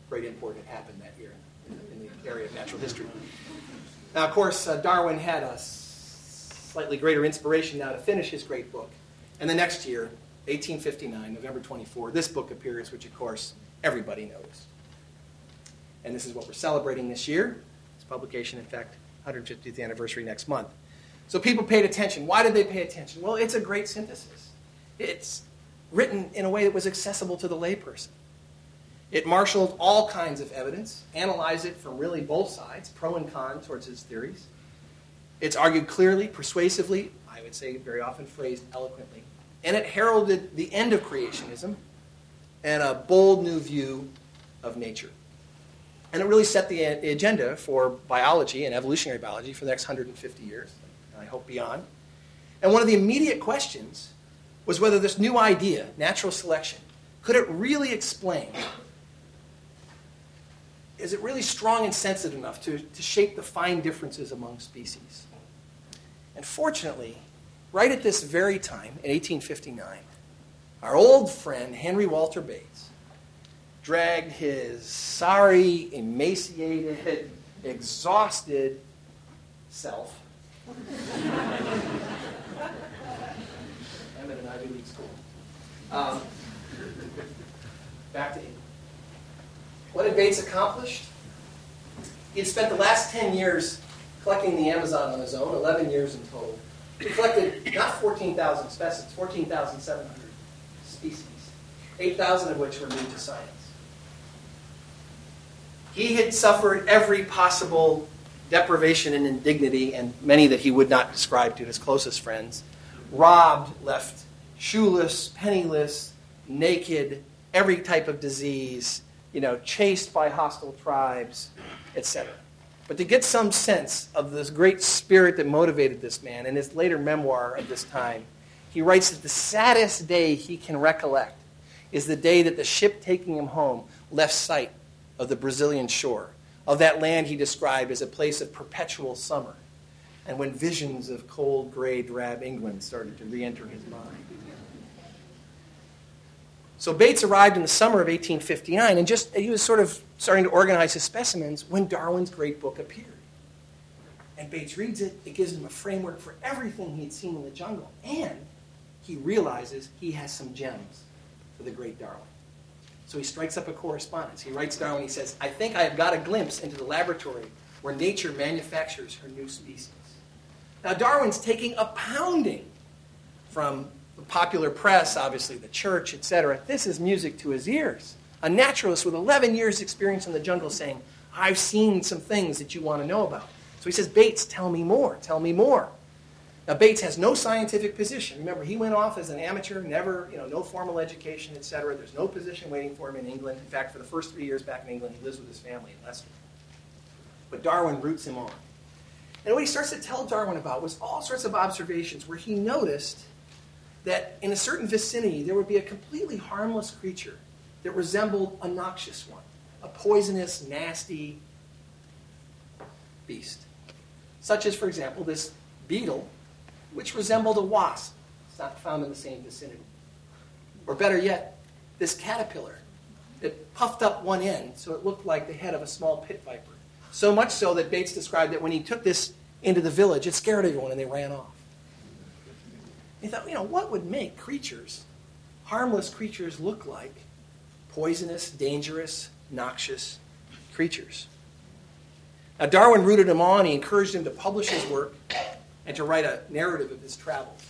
great import had happened that year in, in the area of natural history. Now, of course, uh, Darwin had a slightly greater inspiration now to finish his great book. And the next year, 1859, November 24, this book appears, which of course everybody knows. And this is what we're celebrating this year. Its publication, in fact, 150th anniversary next month. So people paid attention. Why did they pay attention? Well, it's a great synthesis. It's written in a way that was accessible to the layperson. It marshaled all kinds of evidence, analyzed it from really both sides, pro and con, towards his theories. It's argued clearly, persuasively, I would say very often phrased eloquently. And it heralded the end of creationism and a bold new view of nature. And it really set the, uh, the agenda for biology and evolutionary biology for the next 150 years, and I hope beyond. And one of the immediate questions was whether this new idea, natural selection, could it really explain? Is it really strong and sensitive enough to, to shape the fine differences among species? And fortunately, right at this very time, in 1859, our old friend Henry Walter Bates dragged his sorry, emaciated, exhausted self I'm at an Ivy League school. Um, back to England. What had Bates accomplished? He had spent the last 10 years collecting the Amazon on his own, 11 years in total. He collected not 14,000 specimens, 14,700 species, 8,000 of which were new to science. He had suffered every possible deprivation and indignity, and many that he would not describe to his closest friends robbed, left shoeless, penniless, naked, every type of disease, you know, chased by hostile tribes, etc. But to get some sense of this great spirit that motivated this man, in his later memoir of this time, he writes that the saddest day he can recollect is the day that the ship taking him home left sight of the Brazilian shore, of that land he described as a place of perpetual summer and when visions of cold, gray, drab England started to re enter his mind. So Bates arrived in the summer of 1859, and just he was sort of starting to organize his specimens when Darwin's great book appeared. And Bates reads it, it gives him a framework for everything he had seen in the jungle, and he realizes he has some gems for the great Darwin. So he strikes up a correspondence. He writes Darwin, he says, I think I have got a glimpse into the laboratory where nature manufactures her new species. Now, Darwin's taking a pounding from the popular press, obviously, the church, etc. This is music to his ears. A naturalist with 11 years' experience in the jungle saying, I've seen some things that you want to know about. So he says, Bates, tell me more, tell me more. Now, Bates has no scientific position. Remember, he went off as an amateur, never, you know, no formal education, etc. There's no position waiting for him in England. In fact, for the first three years back in England, he lives with his family in Leicester. But Darwin roots him on. And what he starts to tell Darwin about was all sorts of observations where he noticed that in a certain vicinity there would be a completely harmless creature that resembled a noxious one, a poisonous, nasty beast. Such as, for example, this beetle, which resembled a wasp. It's not found in the same vicinity. Or better yet, this caterpillar that puffed up one end so it looked like the head of a small pit viper. So much so that Bates described that when he took this into the village, it scared everyone and they ran off. He thought, you know, what would make creatures, harmless creatures, look like poisonous, dangerous, noxious creatures? Now, Darwin rooted him on. He encouraged him to publish his work and to write a narrative of his travels.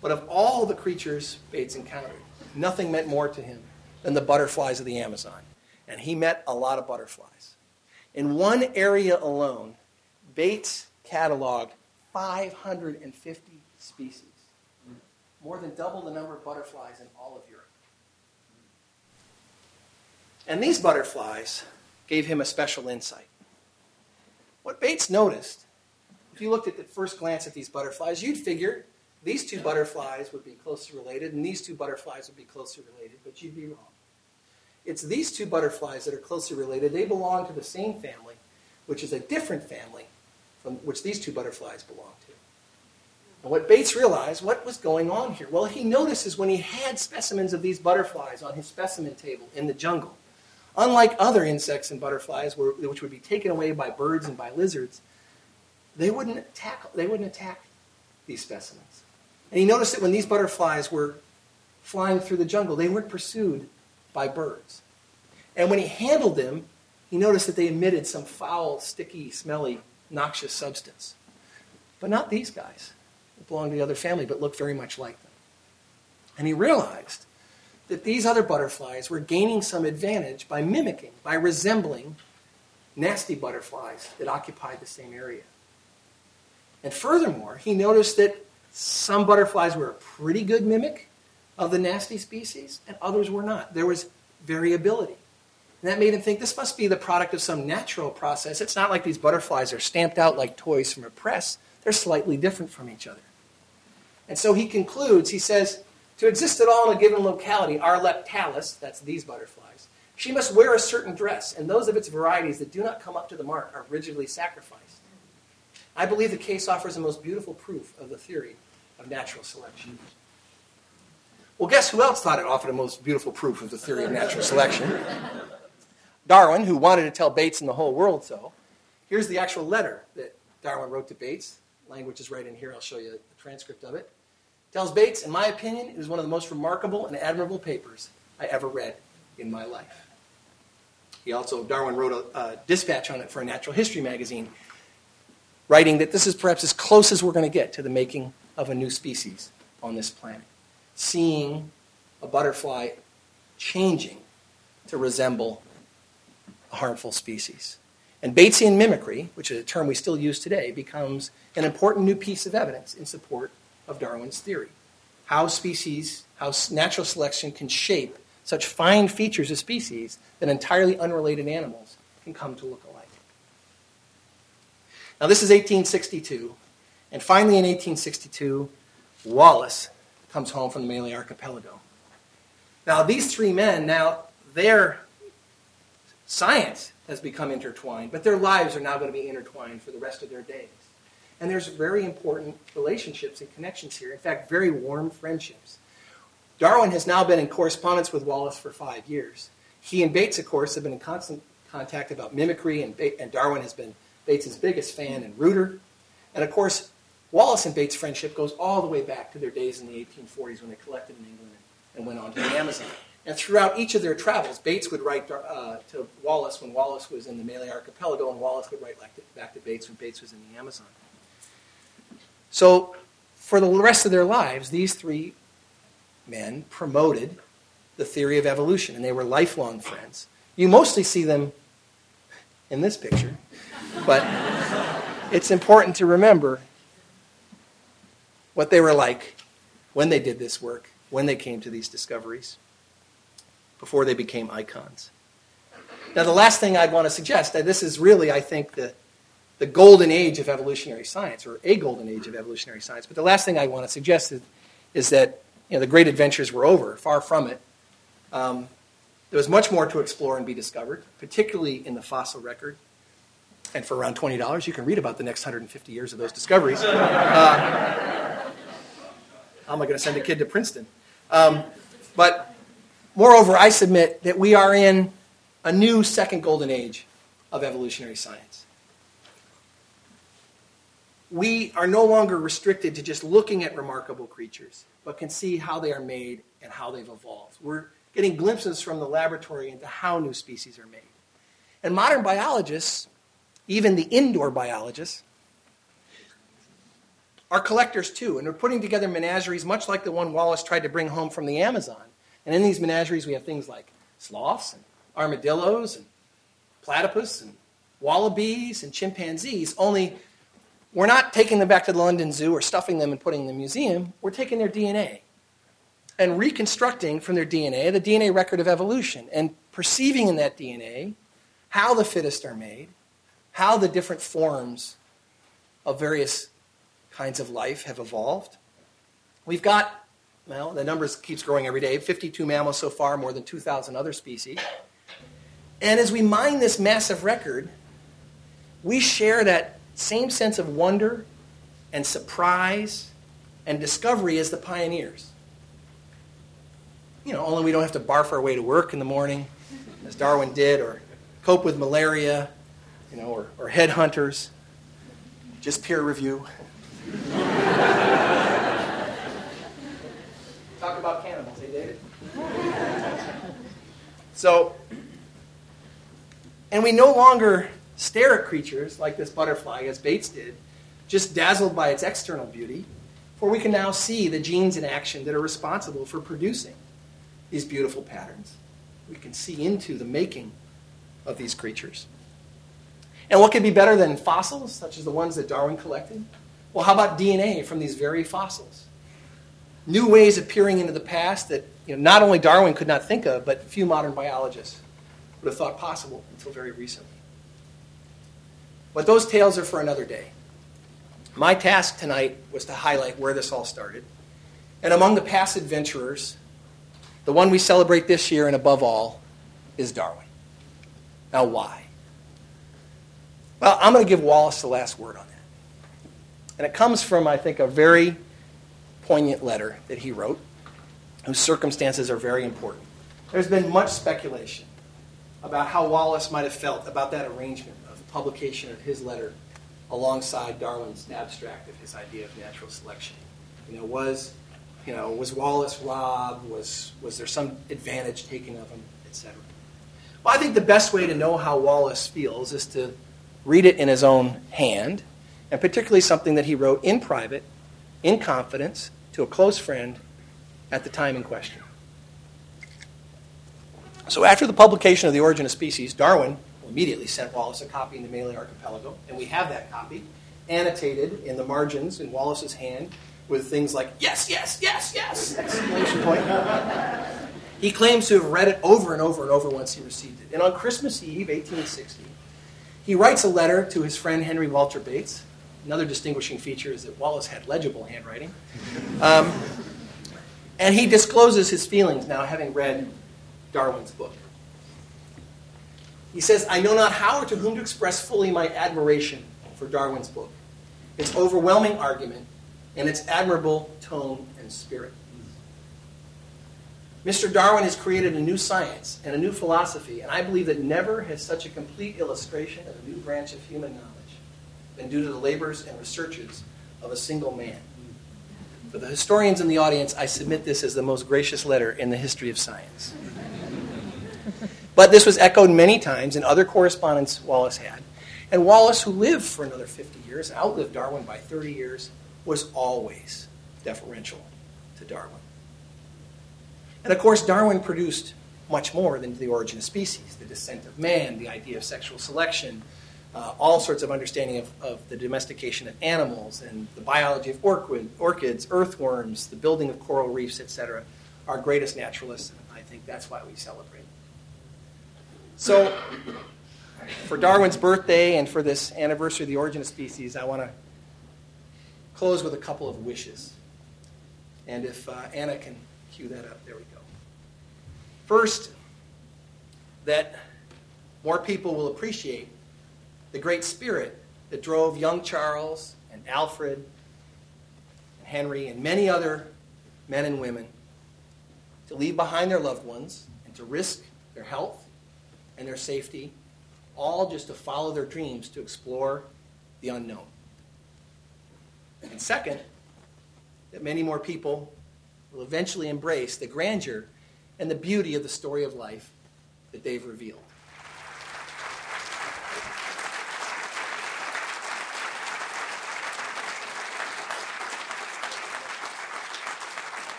But of all the creatures Bates encountered, nothing meant more to him than the butterflies of the Amazon. And he met a lot of butterflies. In one area alone, Bates cataloged 550 species, more than double the number of butterflies in all of Europe. And these butterflies gave him a special insight. What Bates noticed, if you looked at the first glance at these butterflies, you'd figure these two butterflies would be closely related and these two butterflies would be closely related, but you'd be wrong. It's these two butterflies that are closely related. They belong to the same family, which is a different family from which these two butterflies belong to. And what Bates realized, what was going on here? Well, he notices when he had specimens of these butterflies on his specimen table in the jungle, unlike other insects and butterflies, which would be taken away by birds and by lizards, they wouldn't attack, they wouldn't attack these specimens. And he noticed that when these butterflies were flying through the jungle, they weren't pursued by birds. And when he handled them, he noticed that they emitted some foul, sticky, smelly, noxious substance. But not these guys. Belong to the other family, but look very much like them. And he realized that these other butterflies were gaining some advantage by mimicking, by resembling nasty butterflies that occupied the same area. And furthermore, he noticed that some butterflies were a pretty good mimic of the nasty species, and others were not. There was variability. And that made him think this must be the product of some natural process. It's not like these butterflies are stamped out like toys from a press, they're slightly different from each other. And so he concludes, he says, to exist at all in a given locality, a Leptalis, that's these butterflies, she must wear a certain dress, and those of its varieties that do not come up to the mark are rigidly sacrificed. I believe the case offers the most beautiful proof of the theory of natural selection. Well, guess who else thought it offered the most beautiful proof of the theory of natural selection? Darwin, who wanted to tell Bates and the whole world so. Here's the actual letter that Darwin wrote to Bates. Language is right in here. I'll show you the transcript of it. Tells Bates, in my opinion, it is one of the most remarkable and admirable papers I ever read in my life. He also, Darwin wrote a, a dispatch on it for a natural history magazine, writing that this is perhaps as close as we're going to get to the making of a new species on this planet. Seeing a butterfly changing to resemble a harmful species. And Batesian mimicry, which is a term we still use today, becomes an important new piece of evidence in support of Darwin's theory. How species, how natural selection can shape such fine features of species that entirely unrelated animals can come to look alike. Now, this is 1862, and finally in 1862, Wallace comes home from the Malay Archipelago. Now, these three men, now, their science has become intertwined, but their lives are now going to be intertwined for the rest of their days. And there's very important relationships and connections here. In fact, very warm friendships. Darwin has now been in correspondence with Wallace for five years. He and Bates, of course, have been in constant contact about mimicry, and, ba- and Darwin has been Bates's biggest fan and rooter. And of course, Wallace and Bates' friendship goes all the way back to their days in the 1840s when they collected in England and went on to the Amazon. And throughout each of their travels, Bates would write uh, to Wallace when Wallace was in the Malay Archipelago, and Wallace would write to, back to Bates when Bates was in the Amazon. So, for the rest of their lives, these three men promoted the theory of evolution, and they were lifelong friends. You mostly see them in this picture, but it's important to remember what they were like when they did this work, when they came to these discoveries, before they became icons. Now, the last thing I'd want to suggest, that this is really, I think, the the golden age of evolutionary science, or a golden age of evolutionary science. But the last thing I want to suggest is, is that you know, the great adventures were over, far from it. Um, there was much more to explore and be discovered, particularly in the fossil record. And for around $20, you can read about the next 150 years of those discoveries. Uh, how am I going to send a kid to Princeton? Um, but moreover, I submit that we are in a new second golden age of evolutionary science we are no longer restricted to just looking at remarkable creatures, but can see how they are made and how they've evolved. We're getting glimpses from the laboratory into how new species are made. And modern biologists, even the indoor biologists, are collectors too, and they're putting together menageries much like the one Wallace tried to bring home from the Amazon. And in these menageries, we have things like sloths and armadillos and platypus and wallabies and chimpanzees, only we're not taking them back to the London Zoo or stuffing them and putting them in the museum. We're taking their DNA and reconstructing from their DNA the DNA record of evolution and perceiving in that DNA how the fittest are made, how the different forms of various kinds of life have evolved. We've got, well, the numbers keeps growing every day, 52 mammals so far, more than 2,000 other species. And as we mine this massive record, we share that same sense of wonder and surprise and discovery as the pioneers. You know, only we don't have to barf our way to work in the morning, as Darwin did, or cope with malaria, you know, or, or headhunters. Just peer review. Talk about cannibals, hey David? So, and we no longer stare at creatures like this butterfly, as Bates did, just dazzled by its external beauty, for we can now see the genes in action that are responsible for producing these beautiful patterns. We can see into the making of these creatures. And what could be better than fossils, such as the ones that Darwin collected? Well, how about DNA from these very fossils? New ways of peering into the past that you know, not only Darwin could not think of, but few modern biologists would have thought possible until very recently. But those tales are for another day. My task tonight was to highlight where this all started. And among the past adventurers, the one we celebrate this year and above all is Darwin. Now, why? Well, I'm going to give Wallace the last word on that. And it comes from, I think, a very poignant letter that he wrote, whose circumstances are very important. There's been much speculation about how Wallace might have felt about that arrangement of the publication of his letter alongside Darwin's abstract of his idea of natural selection. You know, was you know, was Wallace robbed? Was was there some advantage taken of him, etc. Well, I think the best way to know how Wallace feels is to read it in his own hand, and particularly something that he wrote in private, in confidence, to a close friend at the time in question. So after the publication of The Origin of Species, Darwin immediately sent Wallace a copy in the Malay Archipelago, and we have that copy annotated in the margins in Wallace's hand with things like yes, yes, yes, yes! Exclamation point. he claims to have read it over and over and over once he received it. And on Christmas Eve, 1860, he writes a letter to his friend Henry Walter Bates. Another distinguishing feature is that Wallace had legible handwriting. Um, and he discloses his feelings now, having read Darwin's book. He says, I know not how or to whom to express fully my admiration for Darwin's book, its overwhelming argument, and its admirable tone and spirit. Mr. Darwin has created a new science and a new philosophy, and I believe that never has such a complete illustration of a new branch of human knowledge been due to the labors and researches of a single man. For the historians in the audience, I submit this as the most gracious letter in the history of science. But this was echoed many times in other correspondence Wallace had. And Wallace, who lived for another 50 years, outlived Darwin by 30 years, was always deferential to Darwin. And of course, Darwin produced much more than the origin of species, the descent of man, the idea of sexual selection, uh, all sorts of understanding of, of, the domestication of animals and the biology of orchid, orchids, earthworms, the building of coral reefs, etc. Our greatest naturalists, and I think that's why we celebrate. So, for Darwin's birthday and for this anniversary of the origin of species, I want to close with a couple of wishes. And if uh, Anna can cue that up, there we go. First, that more people will appreciate the great spirit that drove young Charles and Alfred and Henry and many other men and women to leave behind their loved ones and to risk their health and their safety, all just to follow their dreams to explore the unknown. And second, that many more people will eventually embrace the grandeur and the beauty of the story of life that they've revealed.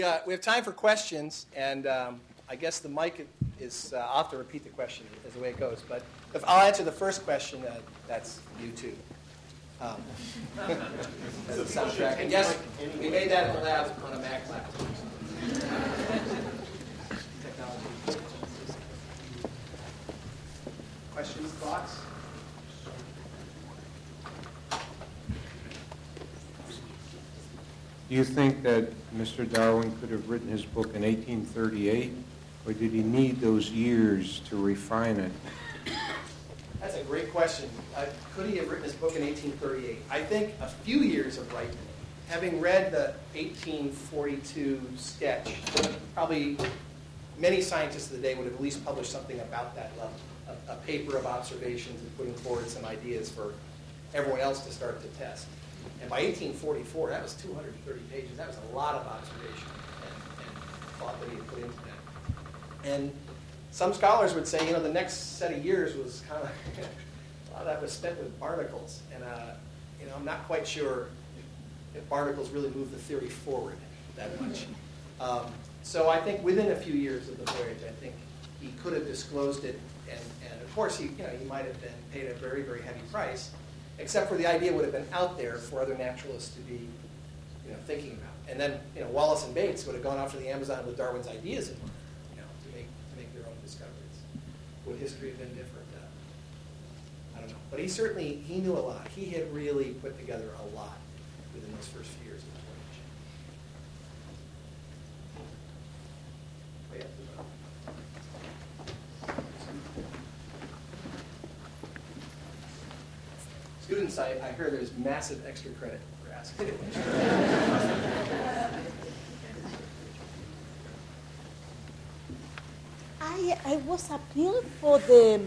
We, uh, we have time for questions, and um, I guess the mic is, uh, I'll have to repeat the question as the way it goes, but if I'll answer the first question, uh, that's you too. Um, soundtrack. Yes, we made that in the lab on a Mac laptop. Do you think that Mr. Darwin could have written his book in 1838, or did he need those years to refine it? That's a great question. Uh, could he have written his book in 1838? I think a few years of writing. Having read the 1842 sketch, probably many scientists of the day would have at least published something about that level, a, a paper of observations and putting forward some ideas for everyone else to start to test. And by 1844, that was 230 pages. That was a lot of observation and, and thought that he had put into that. And some scholars would say, you know, the next set of years was kind of, a lot of that was spent with barnacles. And, uh, you know, I'm not quite sure if barnacles really moved the theory forward that much. Um, so I think within a few years of the voyage, I think he could have disclosed it. And, and of course, he, you know, he might have been paid a very, very heavy price except for the idea would have been out there for other naturalists to be you know, thinking about. And then you know, Wallace and Bates would have gone off to the Amazon with Darwin's ideas in mind, you know, to make, to make their own discoveries. Would history have been different? Uh, I don't know. But he certainly, he knew a lot. He had really put together a lot within those first few years of the voyage. Students, I, I hear there's massive extra credit for asking. I, I was appealed for the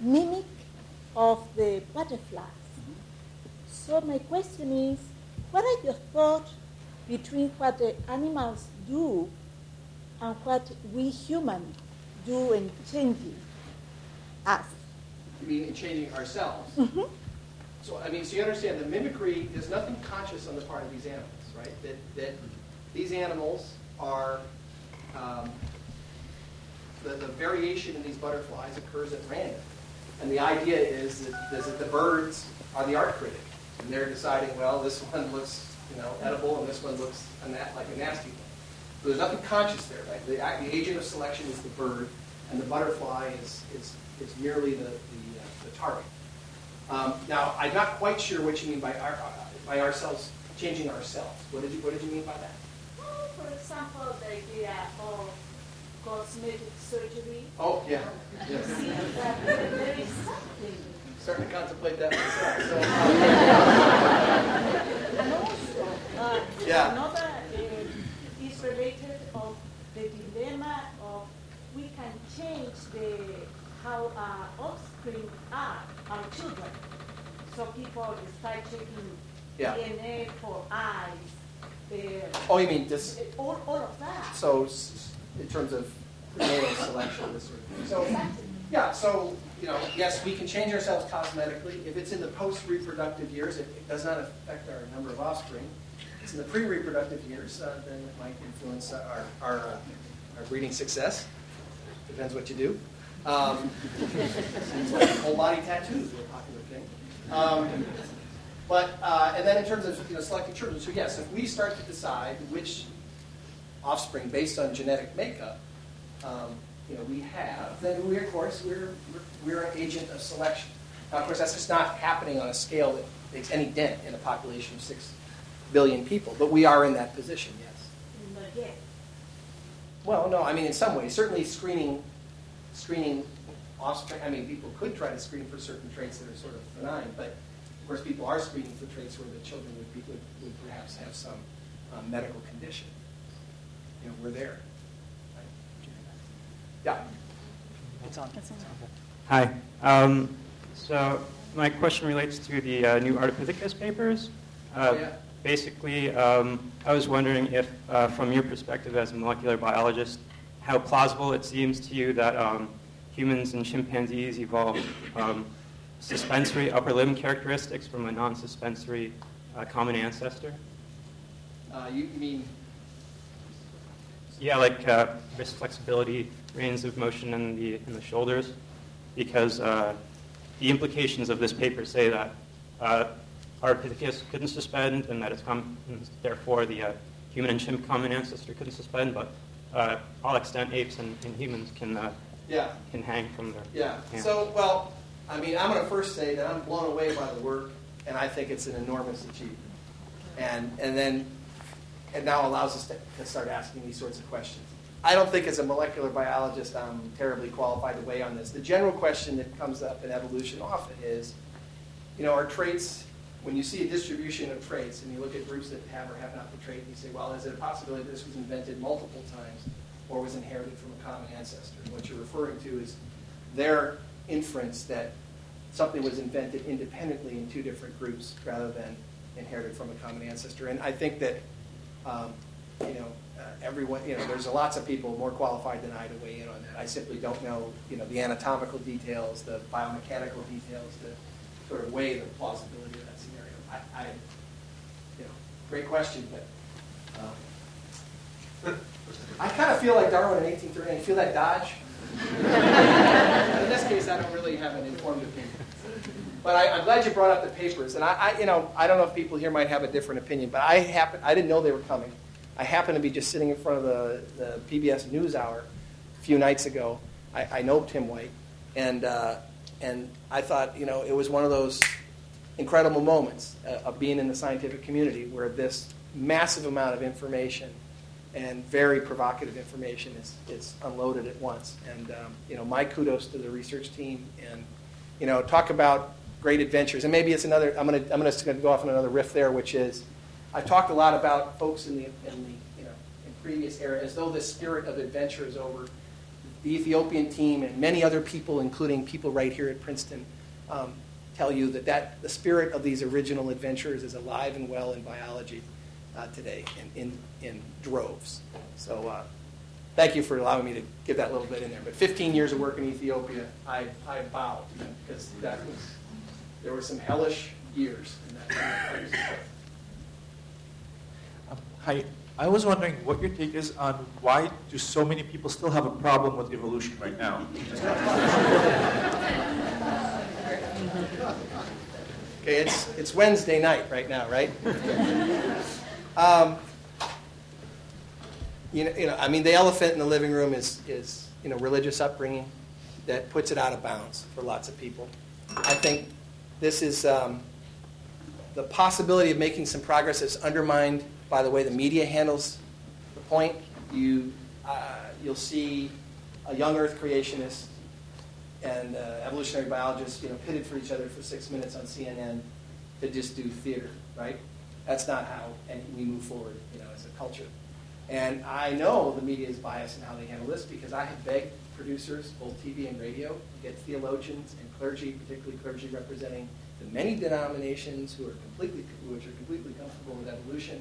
mimic of the butterflies. So my question is, what are your thoughts between what the animals do and what we humans do in changing us? You mean in changing ourselves? Mm-hmm. So, I mean, so you understand the mimicry is nothing conscious on the part of these animals, right? That, that these animals are, um, the, the variation in these butterflies occurs at random. And the idea is that, is that the birds are the art critic. And they're deciding, well, this one looks, you know, edible and this one looks like a nasty one. So there's nothing conscious there, right? The, the agent of selection is the bird, and the butterfly is, is, is merely the, the, uh, the target. Um, now, I'm not quite sure what you mean by our, uh, by ourselves changing ourselves. What did you What did you mean by that? Well, for example, the idea of cosmetic surgery. Oh, yeah. Yes. See that there is something. Starting to contemplate that myself. So, um, And also, uh, Yeah. another uh, is related of the dilemma of we can change the how our offspring are, our children. So people start checking Yeah. DNA for eyes, the, oh, you mean this? all, all of that. So, s- in terms of prenatal selection, this sort of thing. So, Exactly. yeah. So, you know, yes, we can change ourselves cosmetically. If it's in the post-reproductive years, it, it does not affect our number of offspring. If it's in the pre-reproductive years, uh, then it might influence our our, uh, our breeding success. Depends what you do. Um, seems like whole body tattoos are a popular thing. Um, but uh, and then in terms of you know selecting children, so yes, if we start to decide which offspring based on genetic makeup, um, you know, we have, then we of course we're, we're we're an agent of selection. Now, of course, that's just not happening on a scale that makes any dent in a population of six billion people, but we are in that position, yes. Not yet. Well, no, I mean in some ways, certainly screening screening offspring. I mean, people could try to screen for certain traits that are sort of benign, but of course, people are screening for traits where the children would be would, would perhaps have some um, medical condition. You know, we're there. Right? Yeah. Hi. Um, so my question relates to the uh, new Ardipithecus papers. Uh, Oh, yeah. Basically, um, I was wondering if, uh, from your perspective as a molecular biologist, how plausible it seems to you that um, humans and chimpanzees evolved um, suspensory upper limb characteristics from a non-suspensory uh, common ancestor. Uh, you, mean Yeah, like uh, wrist flexibility, range of motion in the in the shoulders, because uh, the implications of this paper say that uh, Ardipithecus couldn't suspend, and that it's com- therefore the uh, human and chimp common ancestor couldn't suspend, but uh, all extant apes and, and humans can uh, yeah. can hang from their Yeah. So, well, I mean, I'm going to first say that I'm blown away by the work, and I think it's an enormous achievement. And, and then it now allows us to, to start asking these sorts of questions. I don't think as a molecular biologist I'm terribly qualified to weigh on this. The general question that comes up in evolution often is, you know, are traits, when you see a distribution of traits and you look at groups that have or have not the trait, you say, well, is it a possibility that this was invented multiple times or was inherited from a common ancestor? And what you're referring to is their inference that something was invented independently in two different groups rather than inherited from a common ancestor. And I think that, um, you know, uh, everyone, you know, there's lots of people more qualified than I to weigh in on that. I simply don't know, you know, the anatomical details, the biomechanical details to sort of weigh the plausibility. I, I you know, great question, but um, I kind of feel like Darwin in 1839. Feel that dodge? in this case, I don't really have an informed opinion. But I, am glad you brought up the papers, and I, I, you know, I don't know if people here might have a different opinion, but I happen, I didn't know they were coming. I happened to be just sitting in front of the, the PBS NewsHour a few nights ago. I, I know Tim White, and uh, and I thought, you know, it was one of those incredible moments uh, of being in the scientific community where this massive amount of information and very provocative information is, is unloaded at once. And um, you know, my kudos to the research team, and you know, talk about great adventures. And maybe it's another. I'm gonna I'm gonna go off on another riff there, which is I've talked a lot about folks in the in the you know in previous era as though the spirit of adventure is over. The Ethiopian team and many other people, including people right here at Princeton, um, tell you that, that the spirit of these original adventurers is alive and well in biology uh, today in, in, in, droves. So uh, thank you for allowing me to give that little bit in there. But 15 years of work in Ethiopia, I, I bow because that was there were some hellish years in that. Um, hi, I was wondering what your take is on why do so many people still have a problem with evolution right now? okay, it's, it's Wednesday night right now, right? um, you know, you know, I mean, the elephant in the living room is, is you know, religious upbringing that puts it out of bounds for lots of people. I think this is um, the possibility of making some progress is undermined by the way the media handles the point. You, uh, you'll see a young Earth creationist and uh, evolutionary biologists, you know, pitted for each other for six minutes on CNN to just do theater, right? That's not how we move forward, you know, as a culture. And I know the media is biased in how they handle this because I have begged producers, both TV and radio, to get theologians and clergy, particularly clergy representing the many denominations who are completely, which are completely comfortable with evolution,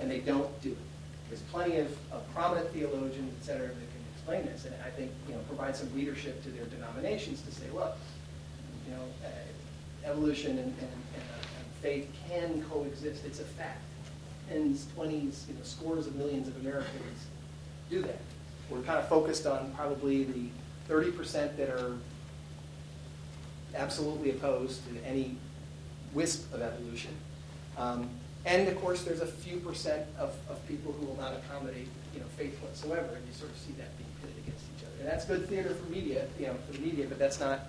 and they don't do it. There's plenty of, of prominent theologians, et cetera, that explain this, and I think you know provide some leadership to their denominations to say, look, you know, uh, evolution and, and, and, uh, and faith can coexist. It's a fact. Tens, twenties, you know, scores of millions of Americans do that. We're kind of focused on probably the 30% that are absolutely opposed to any wisp of evolution. Um, and of course, there's a few percent of, of people who will not accommodate you know, faith whatsoever, and you sort of see that being pitted against each other. And that's good theater for media, you know, for the media, but that's not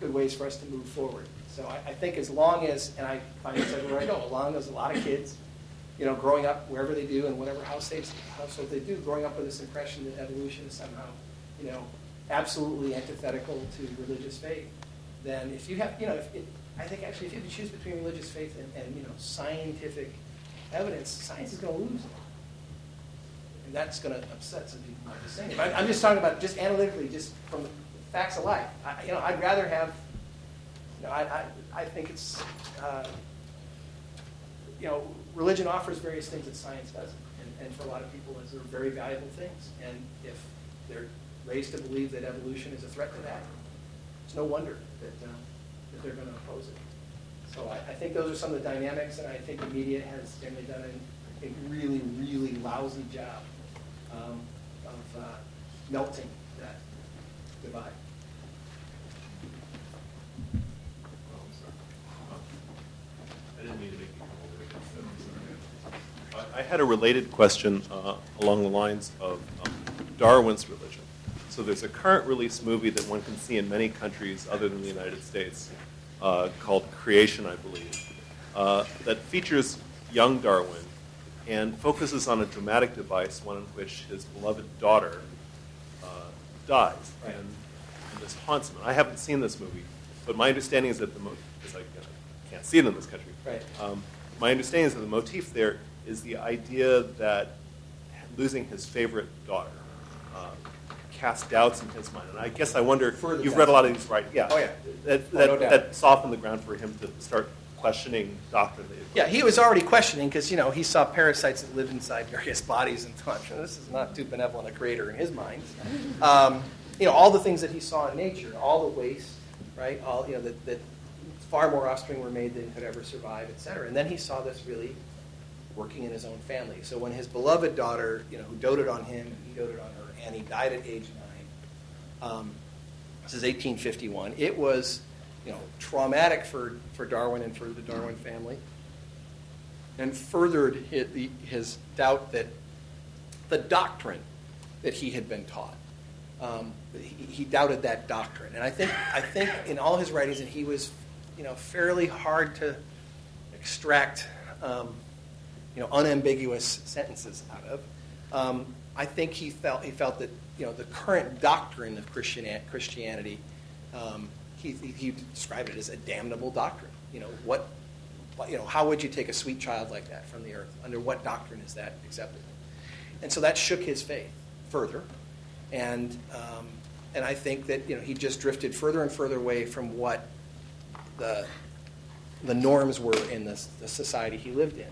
good ways for us to move forward. So I, I think as long as, and I find this everywhere I go, as long as a lot of kids, you know, growing up wherever they do and whatever house they, household they do, growing up with this impression that evolution is somehow, you know, absolutely antithetical to religious faith, then if you have, you know, if it, I think actually if you choose between religious faith and, and you know, scientific evidence, science is going to lose. And that's going to upset some people. I'm just saying. I'm just talking about just analytically, just from facts of life. I, you know, I'd rather have, you know, I, I, I think it's, uh, you know, religion offers various things that science doesn't. And, and for a lot of people, those are very valuable things. And if they're raised to believe that evolution is a threat to that, it's no wonder that, uh, that they're going to oppose it. So I, I, think those are some of the dynamics, and I think the media has generally done a, a really, really lousy job um, of uh, melting that divide. I had a related question uh, along the lines of um, Darwin's religion. So there's a current release movie that one can see in many countries other than the United States uh, called Creation, I believe, uh, that features young Darwin and focuses on a dramatic device, one in which his beloved daughter uh, dies. Right. And, and this haunts him. And I haven't seen this movie, but my understanding is that the mo- because I you know, can't see it in this country. Right. Um, my understanding is that the motif there is the idea that losing his favorite daughter uh, cast doubts in his mind. And I guess I wonder, Further you've read a lot of these, right? Yeah. Oh, yeah. That, Oh, that, no doubt. that softened the ground for him to start questioning he- Yeah, he was already questioning because you know he saw parasites that live inside various bodies and thought, this is not too benevolent a creator in his mind. Um, you know, all the things that he saw in nature, all the waste, right? All you know that, that far more offspring were made than could ever survive, et cetera. And then he saw this really working in his own family. So when his beloved daughter, you know, who doted on him, he doted on her, and he died at age nine. Um, this is 1851. It was, you know, traumatic for, for Darwin and for the Darwin family, and furthered his, doubt that the doctrine that he had been taught. Um, he, he doubted that doctrine, and I think I think in all his writings that he was, you know, fairly hard to extract, um, you know, unambiguous sentences out of. Um, I think he felt he felt that you know the current doctrine of Christian, Christianity, um, he, he described it as a damnable doctrine. You know what, you know how would you take a sweet child like that from the earth? Under what doctrine is that acceptable? And so that shook his faith further, and um, and I think that you know he just drifted further and further away from what the the norms were in the, the society he lived in.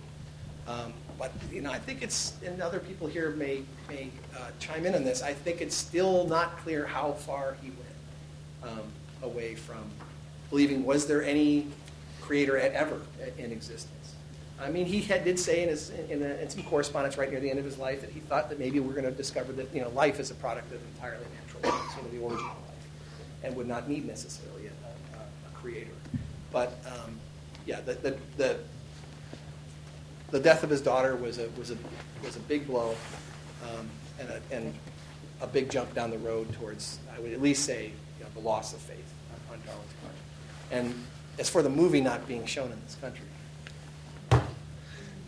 Um, but you know, I think it's, and other people here may may uh, chime in on this. I think it's still not clear how far he went um, away from believing. Was there any creator ever in existence? I mean, he had, did say in, his, in, a, in some correspondence right near the end of his life that he thought that maybe we're going to discover that you know life is a product of entirely natural you know, the origin of life, and would not need necessarily a, a, a creator. But um, yeah, the, the, the the death of his daughter was a was a was a big blow, um, and a, and a big jump down the road towards I would at least say the loss of faith on, on Darwin's part. And as for the movie not being shown in this country,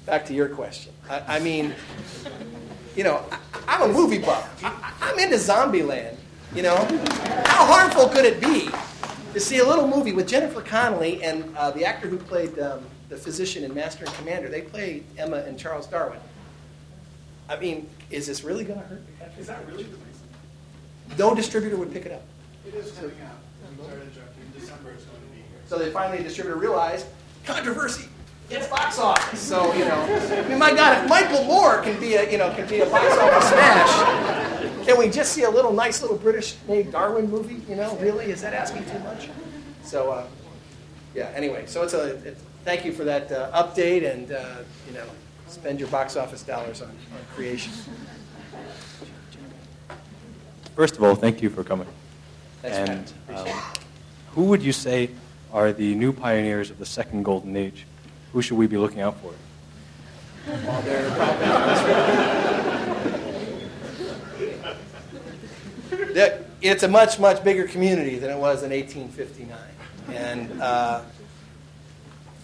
back to your question. I, I mean, you know, I, I'm a movie buff. I, I'm into Zombieland. You know, how harmful could it be to see a little movie with Jennifer Connelly and uh, the actor who played um, the physician in Master and Commander? They play Emma and Charles Darwin. I mean, is this really going to hurt? Is that really the reason? No distributor would pick it up. It is coming out. I'm sorry to interrupt you. In December it's going to be here. So they finally, the distributor realized controversy. It's box office. So you know, I mean, my God, if Michael Moore can be a you know can be a box office smash, can we just see a little nice little British-made Darwin movie? You know, really, is that asking too much? So uh, yeah. Anyway, so it's a it's, thank you for that uh, update, and uh, you know, spend your box office dollars on, on creation. First of all, thank you for coming. Thanks, and um, who would you say are the new pioneers of the second golden age? Who should we be looking out for? Well, they're probably- That- it's a much, much bigger community than it was in 1859. And uh,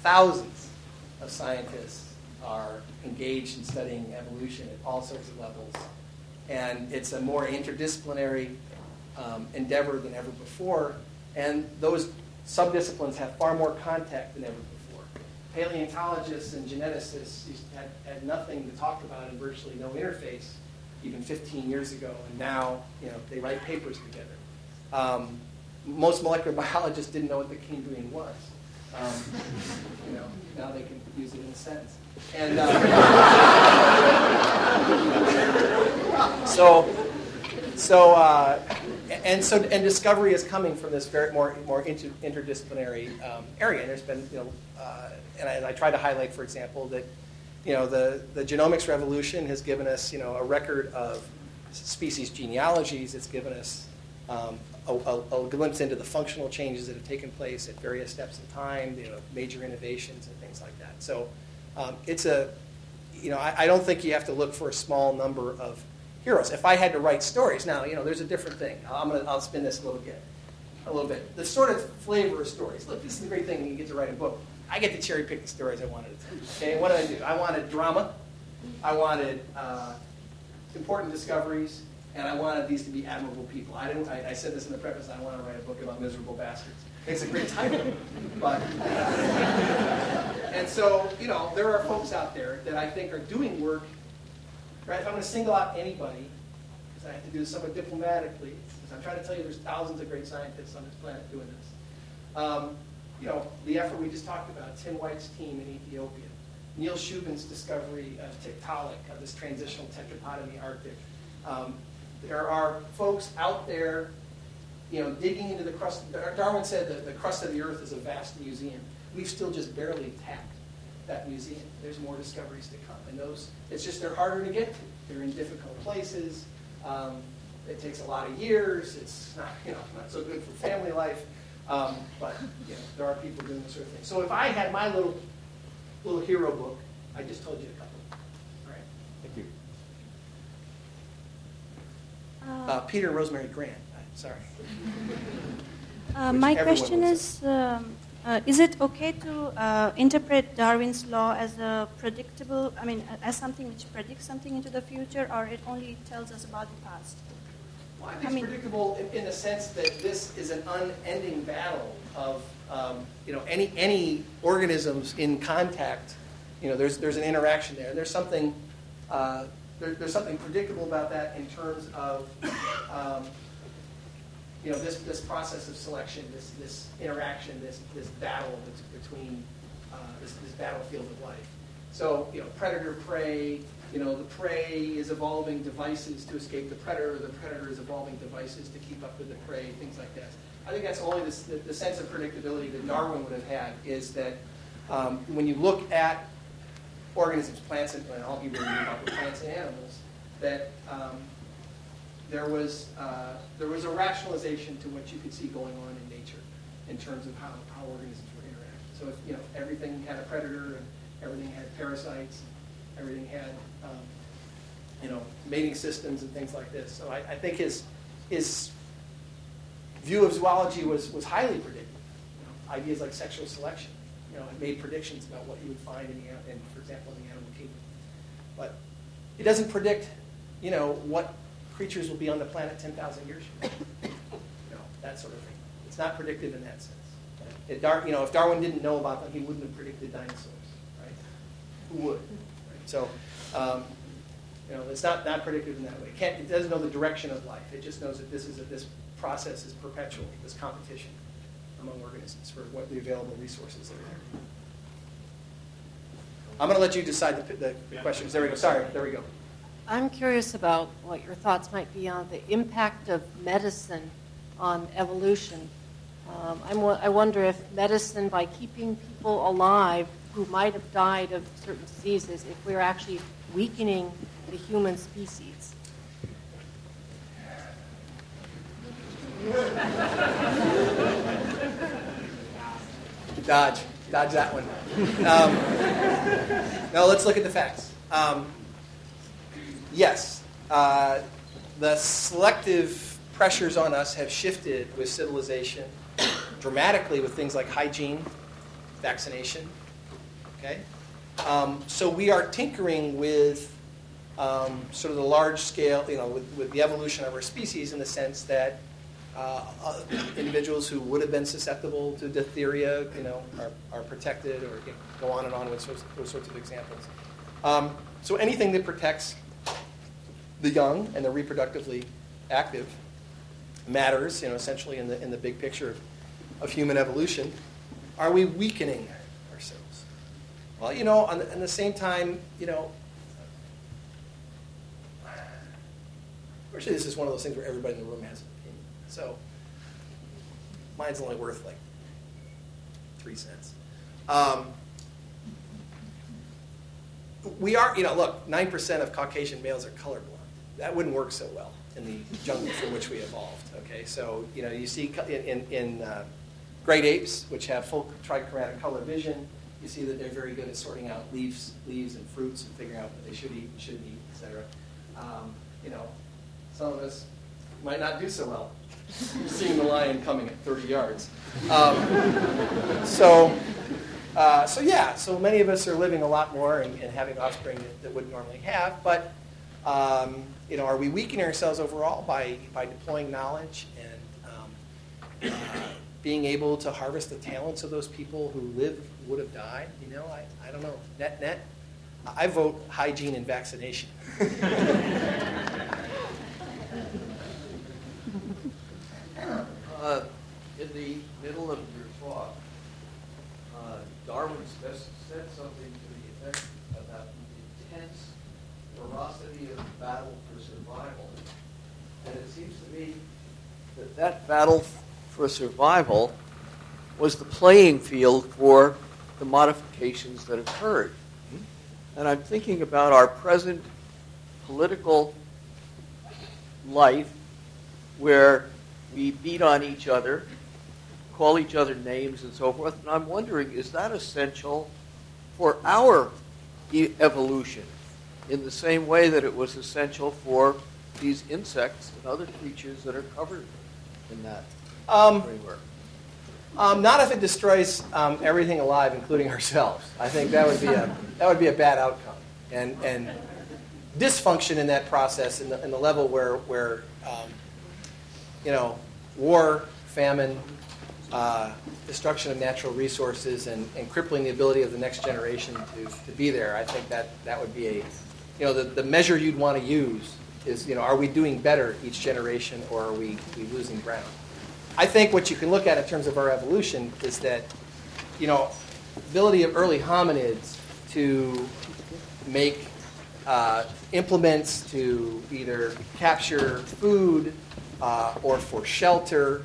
thousands of scientists are engaged in studying evolution at all sorts of levels. And it's a more interdisciplinary um, endeavor than ever before. And those subdisciplines have far more contact than ever before. Paleontologists and geneticists had, had nothing to talk about and virtually no interface even 15 years ago, and now you know they write papers together. Um, most molecular biologists didn't know what the Cambrian was. Um, you know, now they can use it in a sentence. And uh, so, so, uh, and so, and discovery is coming from this very more more inter, interdisciplinary um, area. And there's been, you know, uh, and, I, and I try to highlight, for example, that you know the the genomics revolution has given us, you know, a record of species genealogies. It's given us um, a, a, a glimpse into the functional changes that have taken place at various steps in time. You know, major innovations and things like that. So, um, it's a, you know, I, I don't think you have to look for a small number of heroes. If I had to write stories, now you know there's a different thing. I'm gonna I'll spin this a little bit, a little bit. The sort of flavor of stories. Look, this is the great thing when you get to write a book. I get to cherry pick the stories I wanted to tell. Okay, what did I do? I wanted drama. I wanted uh, important discoveries, and I wanted these to be admirable people. I didn't. I, I said this in the preface. I want to write a book about miserable bastards. It's a great title, but and so you know there are folks out there that I think are doing work. Right? If I'm going to single out anybody, because I have to do this somewhat diplomatically, because I'm trying to tell you there's thousands of great scientists on this planet doing this. Um, you know, the effort we just talked about, Tim White's team in Ethiopia, Neil Shubin's discovery of Tiktaalik, of this transitional tetrapod in the Arctic. Um, there are folks out there, you know, digging into the crust. Darwin said that the crust of the Earth is a vast museum. We've still just barely tapped that museum. There's more discoveries to come, and those it's just they're harder to get to. They're in difficult places. Um, it takes a lot of years. It's not you know not so good for family life. Um, but you know, there are people doing this sort of thing. So if I had my little little hero book, I just told you a couple. All right. Thank you. Uh, Peter Rosemary Grant. Sorry. Uh, my question is um, uh, Is it okay to uh, interpret Darwin's law as a predictable, I mean, as something which predicts something into the future, or it only tells us about the past? Well, I think I mean- it's predictable in, in the sense that this is an unending battle of, um, you know, any, any organisms in contact. You know, there's, there's an interaction there. There's something, uh, there, there's something predictable about that in terms of, um, you know, this, this process of selection, this, this interaction, this, this battle between, uh, this, this battlefield of life. So, you know, predator prey, you know, the prey is evolving devices to escape the predator, the predator is evolving devices to keep up with the prey, things like that. I think that's only the, the sense of predictability that Darwin would have had is that um, when you look at organisms, plants, and, he really knew about plants and animals, that um, there was uh, there was a rationalization to what you could see going on in nature in terms of how, how organisms were interacting. So if you know everything had a predator and everything had parasites, everything had um, you know mating systems and things like this. So I, I think his his view of zoology was was highly predictive. You know, ideas like sexual selection, you know, it made predictions about what you would find in the in, for example, in the animal kingdom. But it doesn't predict, you know, what creatures will be on the planet 10,000 years from now. You know, that sort of thing. It's not predictive in that sense. It, Dar- you know, if Darwin didn't know about them, he wouldn't have predicted dinosaurs, right? Who would? Right? So, um, you know, it's not, not predictive in that way. It, can't, it doesn't know the direction of life. It just knows that this is a, this process is perpetual, this competition among organisms for what the available resources that are there. I'm going to let you decide the, the questions. There we go. Sorry, there we go. I'm curious about what your thoughts might be on the impact of medicine on evolution. Um, I wonder if medicine, by keeping people alive who might have died of certain diseases, if we're actually weakening the human species. Dodge. Dodge that one. Um, now let's look at the facts. Um, yes, uh, the selective pressures on us have shifted with civilization dramatically with things like hygiene, vaccination. Okay, um, so we are tinkering with um, sort of the large scale, you know, with, with the evolution of our species in the sense that uh, uh, individuals who would have been susceptible to diphtheria, you know, are, are protected, or you know, go on and on with sorts, those sorts of examples. Um, so anything that protects the young and the reproductively active matters, you know, essentially in the in the big picture of, of human evolution. Are we weakening ourselves? Well, you know, on the, at the same time, you know, Actually, this is one of those things where everybody in the room has an opinion. So mine's only worth like three cents. Um, we are, you know, look, 9% of Caucasian males are colorblind. That wouldn't work so well in the jungle from which we evolved. Okay, so, you know, you see in, in, uh, great apes, which have full trichromatic color vision, you see that they're very good at sorting out leaves, leaves and fruits and figuring out what they should eat and shouldn't eat, et cetera. Um, you know, some of us might not do so well seeing the lion coming at 30 yards. Um, so, uh, so yeah, so many of us are living a lot more and, and having offspring that, that wouldn't normally have. But um, you know, are we weakening ourselves overall by by deploying knowledge and um, uh, being able to harvest the talents of those people who live would have died? You know, I, I don't know. Net net, I vote hygiene and vaccination. Uh, in the middle of your talk, uh, Darwin said something to the effect about the intense ferocity of battle survival. And it seems to me that that battle for survival was the playing field for the modifications that occurred. And I'm thinking about our present political life where we beat on each other, call each other names, and so forth. And I'm wondering, is that essential for our e- evolution in the same way that it was essential for these insects and other creatures that are covered in that Um, framework? Um, not if it destroys um, everything alive, including ourselves. I think that would be a that would be a bad outcome, and and dysfunction in that process, in the, in the level where where um, you know war, famine, uh, destruction of natural resources, and, and crippling the ability of the next generation to, to be there. I think that that would be a you know the, the measure you'd want to use is you know are we doing better each generation or are we, we losing ground? I think what you can look at in terms of our evolution is that, you know, ability of early hominids to make uh, implements to either capture food uh, or for shelter,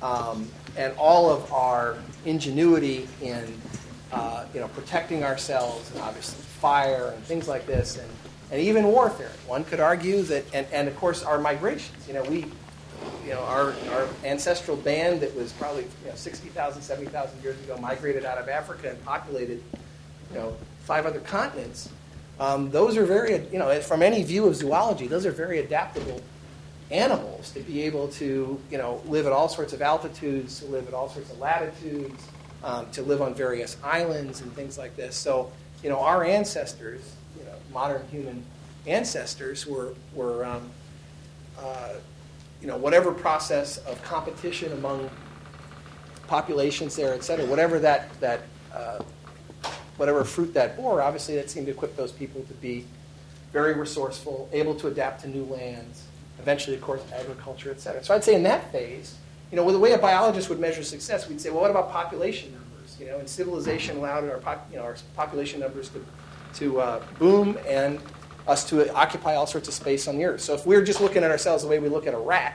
um, and all of our ingenuity in, uh, you know, protecting ourselves, and obviously fire and things like this, and, and even warfare. One could argue that, and, and of course our migrations. You know, we you know, our, our ancestral band that was probably you know, 60,000, 70,000 years ago migrated out of Africa and populated, you know, five other continents. Um, those are very, you know, from any view of zoology, those are very adaptable animals to be able to, you know, live at all sorts of altitudes, to live at all sorts of latitudes, um, to live on various islands and things like this. So, you know, our ancestors, modern human ancestors were, were um, uh, you know, whatever process of competition among populations there, et cetera, whatever that, that uh, whatever fruit that bore, obviously that seemed to equip those people to be very resourceful, able to adapt to new lands, eventually, of course, agriculture, et cetera. So I'd say in that phase, you know, with the way a biologist would measure success, we'd say, well, what about population numbers? You know, and civilization allowed our, pop, you know, our population numbers to, to uh, boom and us to occupy all sorts of space on the earth. So if we were just looking at ourselves the way we look at a rat,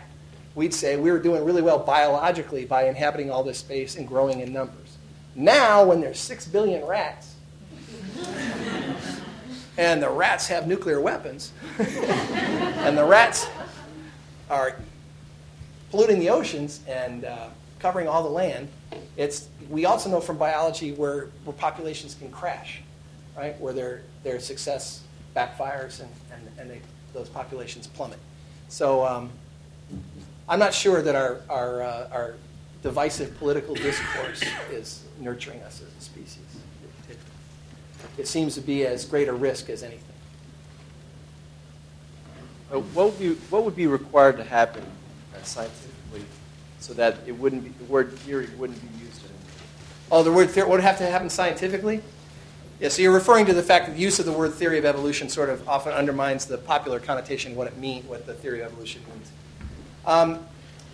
we'd say we were doing really well biologically by inhabiting all this space and growing in numbers. Now, when there's six billion rats, and the rats have nuclear weapons, and the rats are polluting the oceans and uh, covering all the land, it's, we also know from biology where, where populations can crash, right? Where their, their success backfires and, and, and they, those populations plummet. So um, I'm not sure that our, our, uh, our divisive political discourse is nurturing us as a species. It, it, it seems to be as great a risk as anything. Uh, what, would be, what would be required to happen uh, scientifically so that it wouldn't be, the word theory wouldn't be used anymore? Oh, the word theory, what would have to happen scientifically? Yeah, so you're referring to the fact that the use of the word theory of evolution sort of often undermines the popular connotation what it means, what the theory of evolution means. Um,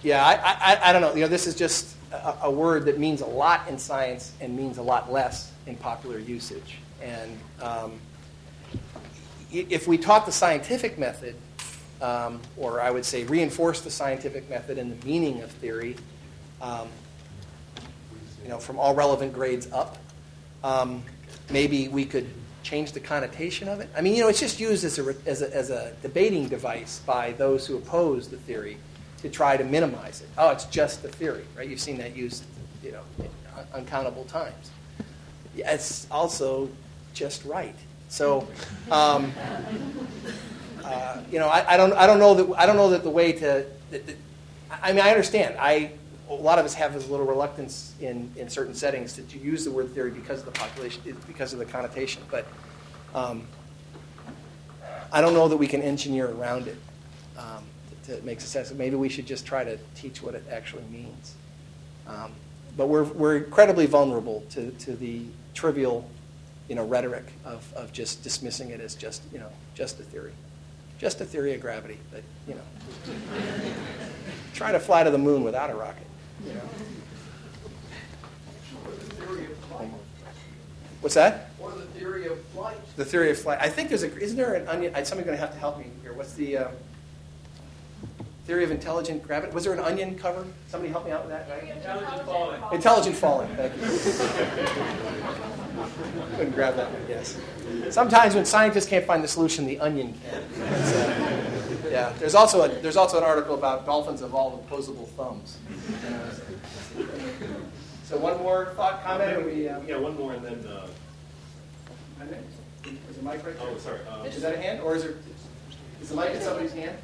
yeah, I, I, I, don't know. You know, this is just a, a, word that means a lot in science and means a lot less in popular usage. And um, if we taught the scientific method, um, or I would say reinforce the scientific method and the meaning of theory, um, you know, from all relevant grades up, um, maybe we could change the connotation of it. I mean, you know, it's just used as a, as a, as a debating device by those who oppose the theory to try to minimize it. Oh, it's just a theory, right? You've seen that used, you know, uncountable times. It's also just right. So, um, uh, you know, I, I don't, I don't know that, I don't know that the way to, that, that, I mean, I understand. I, a lot of us have this little reluctance in, in certain settings to, to use the word theory because of the population, because of the connotation. But um, I don't know that we can engineer around it um, to, to make sense. Maybe we should just try to teach what it actually means. Um, but we're, we're incredibly vulnerable to, to the trivial, you know, rhetoric of, of just dismissing it as just, you know, just a theory. Just a theory of gravity. But, you know, try to fly to the moon without a rocket. What's that? Or the theory of flight. The theory of flight. I think there's a. Isn't there an onion? Somebody's going to have to help me here. What's the uh, theory of intelligent gravity? Was there an onion cover? Somebody help me out with that. Right? Intelligent falling. Intelligent falling. Thank you. Couldn't grab that one. Yes. Sometimes when scientists can't find the solution, the onion can. Yeah. There's also a, there's also an article about dolphins evolve opposable thumbs. So one more thought, comment? Or we, uh, Yeah, one more and then, uh, is the mic right there? oh, sorry. um, Is that a hand, or is there, is the mic in somebody's hand?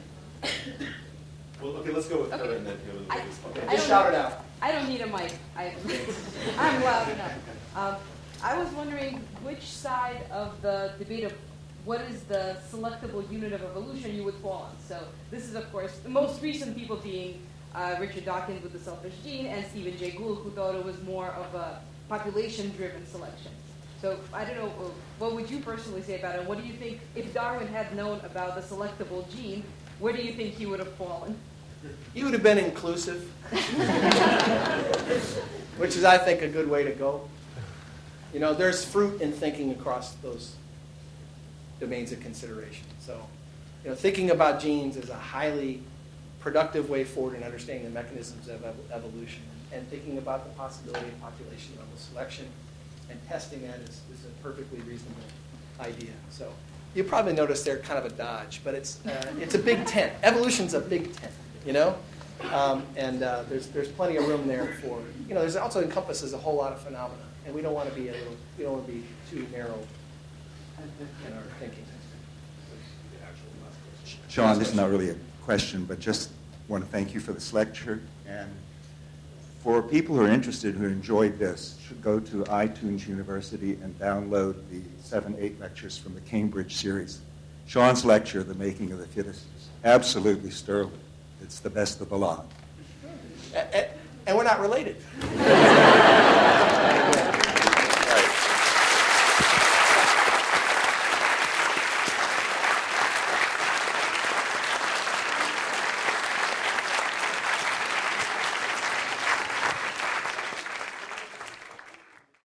Well, okay, let's go with her Okay. and then go with the I- Okay, I just don't shout know. it out. I don't need a mic. I, I'm loud enough. Um, I was wondering which side of the debate of what is the selectable unit of evolution you would fall on. So this is, of course, the most recent people being uh, Richard Dawkins with the selfish gene and Stephen Jay Gould, who thought it was more of a population-driven selection. So I don't know, uh, what would you personally say about it? What do you think, if Darwin had known about the selectable gene, where do you think he would have fallen? You would have been inclusive, which is, I think, a good way to go. You know, there's fruit in thinking across those domains of consideration. So, you know, thinking about genes is a highly productive way forward in understanding the mechanisms of ev- evolution and thinking about the possibility of population level selection and testing that is, is a perfectly reasonable idea. So you probably noticed they're kind of a dodge, but it's, uh, it's a big tent. Evolution's a big tent, you know? Um, and uh, there's, there's plenty of room there for, you know, there's also encompasses a whole lot of phenomena. And we don't want to be a little, we don't want to be too narrow in our thinking. Sean, this is not really a question, but just want to thank you for this lecture. And for people who are interested, who enjoyed this, should go to iTunes University and download the seven, eight lectures from the Cambridge series. Sean's lecture, The Making of the Fittest, is absolutely sterling. It's the best of the lot. A- a- And we're not related.